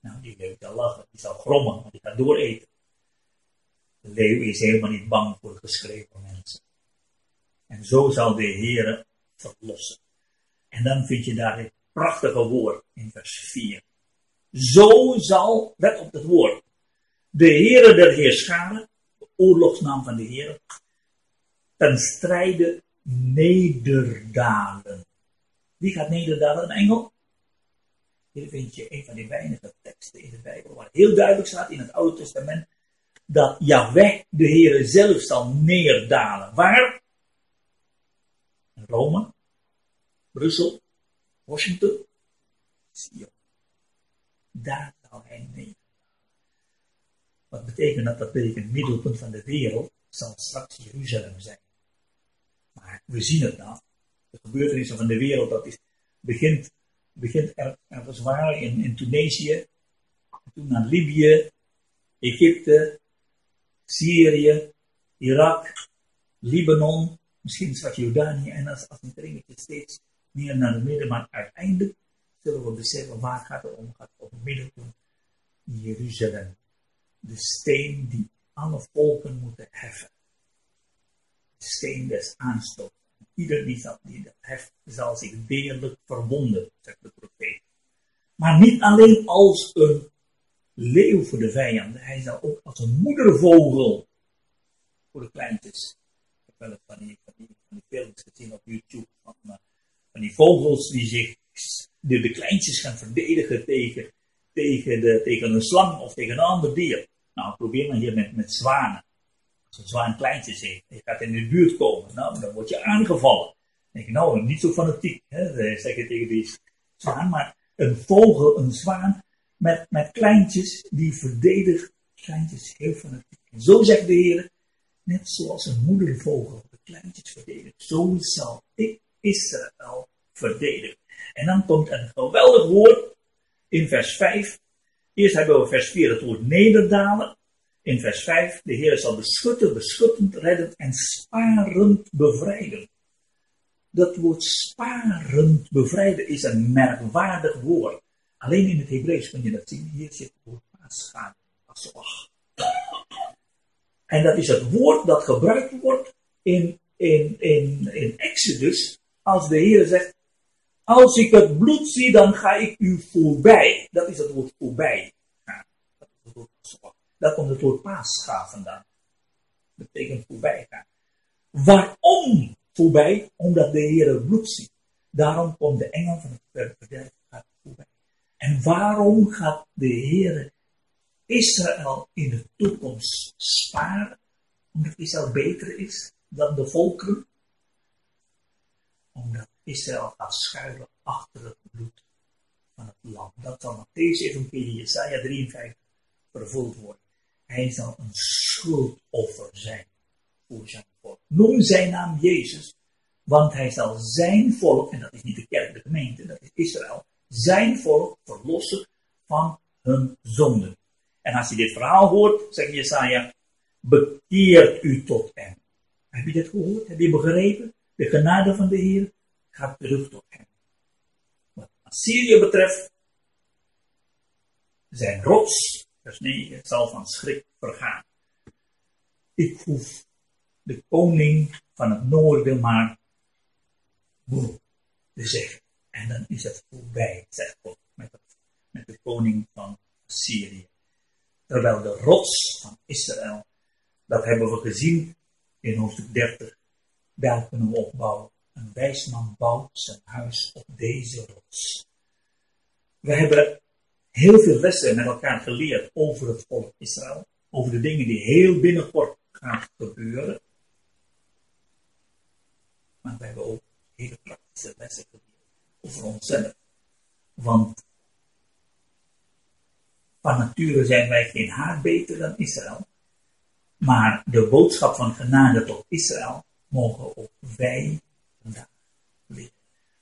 Nou, die leeuw zal lachen, die zal grommen, maar die gaat dooreten. De leeuw is helemaal niet bang voor het geschreeuw. En zo zal de Heer verlossen. En dan vind je daar dit prachtige woord in vers 4. Zo zal, let op het woord, de Heere der Heerscharen, de oorlogsnaam van de Heer, ten strijde nederdalen. Wie gaat nederdalen? Een engel? Hier vind je een van die weinige teksten in de Bijbel waar heel duidelijk staat in het Oude Testament dat Yahweh, de Heer zelf, zal neerdalen. Waar? Rome, Brussel, Washington, Sion. Daar zal hij neerdalen. Wat betekent dat? Dat betekent middelpunt van de wereld zal straks Jeruzalem zijn. Maar we zien het nou. De gebeurtenissen van de wereld, dat is, begint, begint er, ergens waar in, in Tunesië, toen naar Libië, Egypte, Syrië, Irak, Libanon, misschien straks Jordanië en als, als een steeds meer naar het midden, maar uiteindelijk zullen we beseffen waar gaat het om, gaat het om middelpunt Jeruzalem. De steen die alle volken moeten heffen. De steen des aanstoot. Ieder die dat, heft, zal zich deerlijk verwonden, zegt de profeet. Maar niet alleen als een leeuw voor de vijanden, hij zal ook als een moedervogel voor de kleintjes. Ik heb wel die, films gezien op YouTube van, uh, van die vogels die zich, de, de kleintjes gaan verdedigen tegen, tegen, de, tegen een slang of tegen een ander dier. Nou, probeer maar hier met, met zwanen. Als een zwaan kleintjes heeft, je gaat in de buurt komen, nou, dan word je aangevallen. Dan denk je, nou, niet zo fanatiek, hè, zeg je tegen die zwaan, maar een vogel, een zwaan, met, met kleintjes, die verdedigen kleintjes heel fanatiek. Zo zegt de Heer, net zoals een moedervogel de kleintjes verdedigt, zo zal ik Israël verdedigen. En dan komt een geweldig woord in vers 5. Eerst hebben we vers 4 het woord nederdalen. In vers 5, de Heer zal beschutten, beschuttend, reddend en sparend bevrijden. Dat woord sparend bevrijden is een merkwaardig woord. Alleen in het Hebreeuws kun je dat zien. Hier zit het woord paasgaan. En dat is het woord dat gebruikt wordt in, in, in, in Exodus. Als de Heer zegt, als ik het bloed zie, dan ga ik u voorbij. Dat is het woord voorbij. Dat, dat komt het woord paascha vandaan. Dat betekent voorbij gaan. Waarom voorbij? Omdat de Heer het bloed ziet. Daarom komt de engel van het verderf voorbij. En waarom gaat de Heer Israël in de toekomst sparen? Omdat Israël beter is dan de volkeren? Omdat Israël gaat schuilen achter het bloed van het lam. Dat zal nog deze evangelie Jesaja 53 vervuld worden. Hij zal een schuldoffer zijn voor zijn volk. Noem zijn naam Jezus, want hij zal zijn volk, en dat is niet de kerk, de gemeente, dat is Israël, zijn volk verlossen van hun zonden. En als je dit verhaal hoort, zegt Jesaja, bekeert u tot hem. Heb je dit gehoord? Heb je begrepen? De genade van de Heer gaat terug tot hem. Wat Assyrië betreft, zijn rots, vers 9, zal van schrik vergaan. Ik hoef de koning van het noorden maar boe te zeggen. En dan is het voorbij, zegt God, met, het, met de koning van Syrië. Terwijl de rots van Israël, dat hebben we gezien in hoofdstuk 30, daar kunnen we opbouwen. Een wijsman bouwt zijn huis op deze rots. We hebben heel veel lessen met elkaar geleerd over het volk Israël. Over de dingen die heel binnenkort gaan gebeuren. Maar we hebben ook hele praktische lessen geleerd over onszelf. Want van nature zijn wij geen haar beter dan Israël. Maar de boodschap van genade tot Israël mogen ook wij vandaag leren.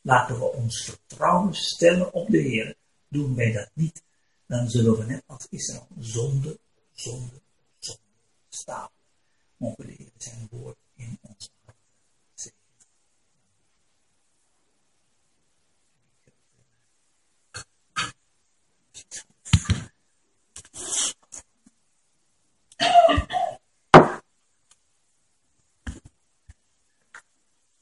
Laten we ons vertrouwen stellen op de Heer. Doen wij dat niet, dan zullen we net als Israël zonde, zonde, zonder staan. Mogen de Heer zijn woord in ons hart zetten.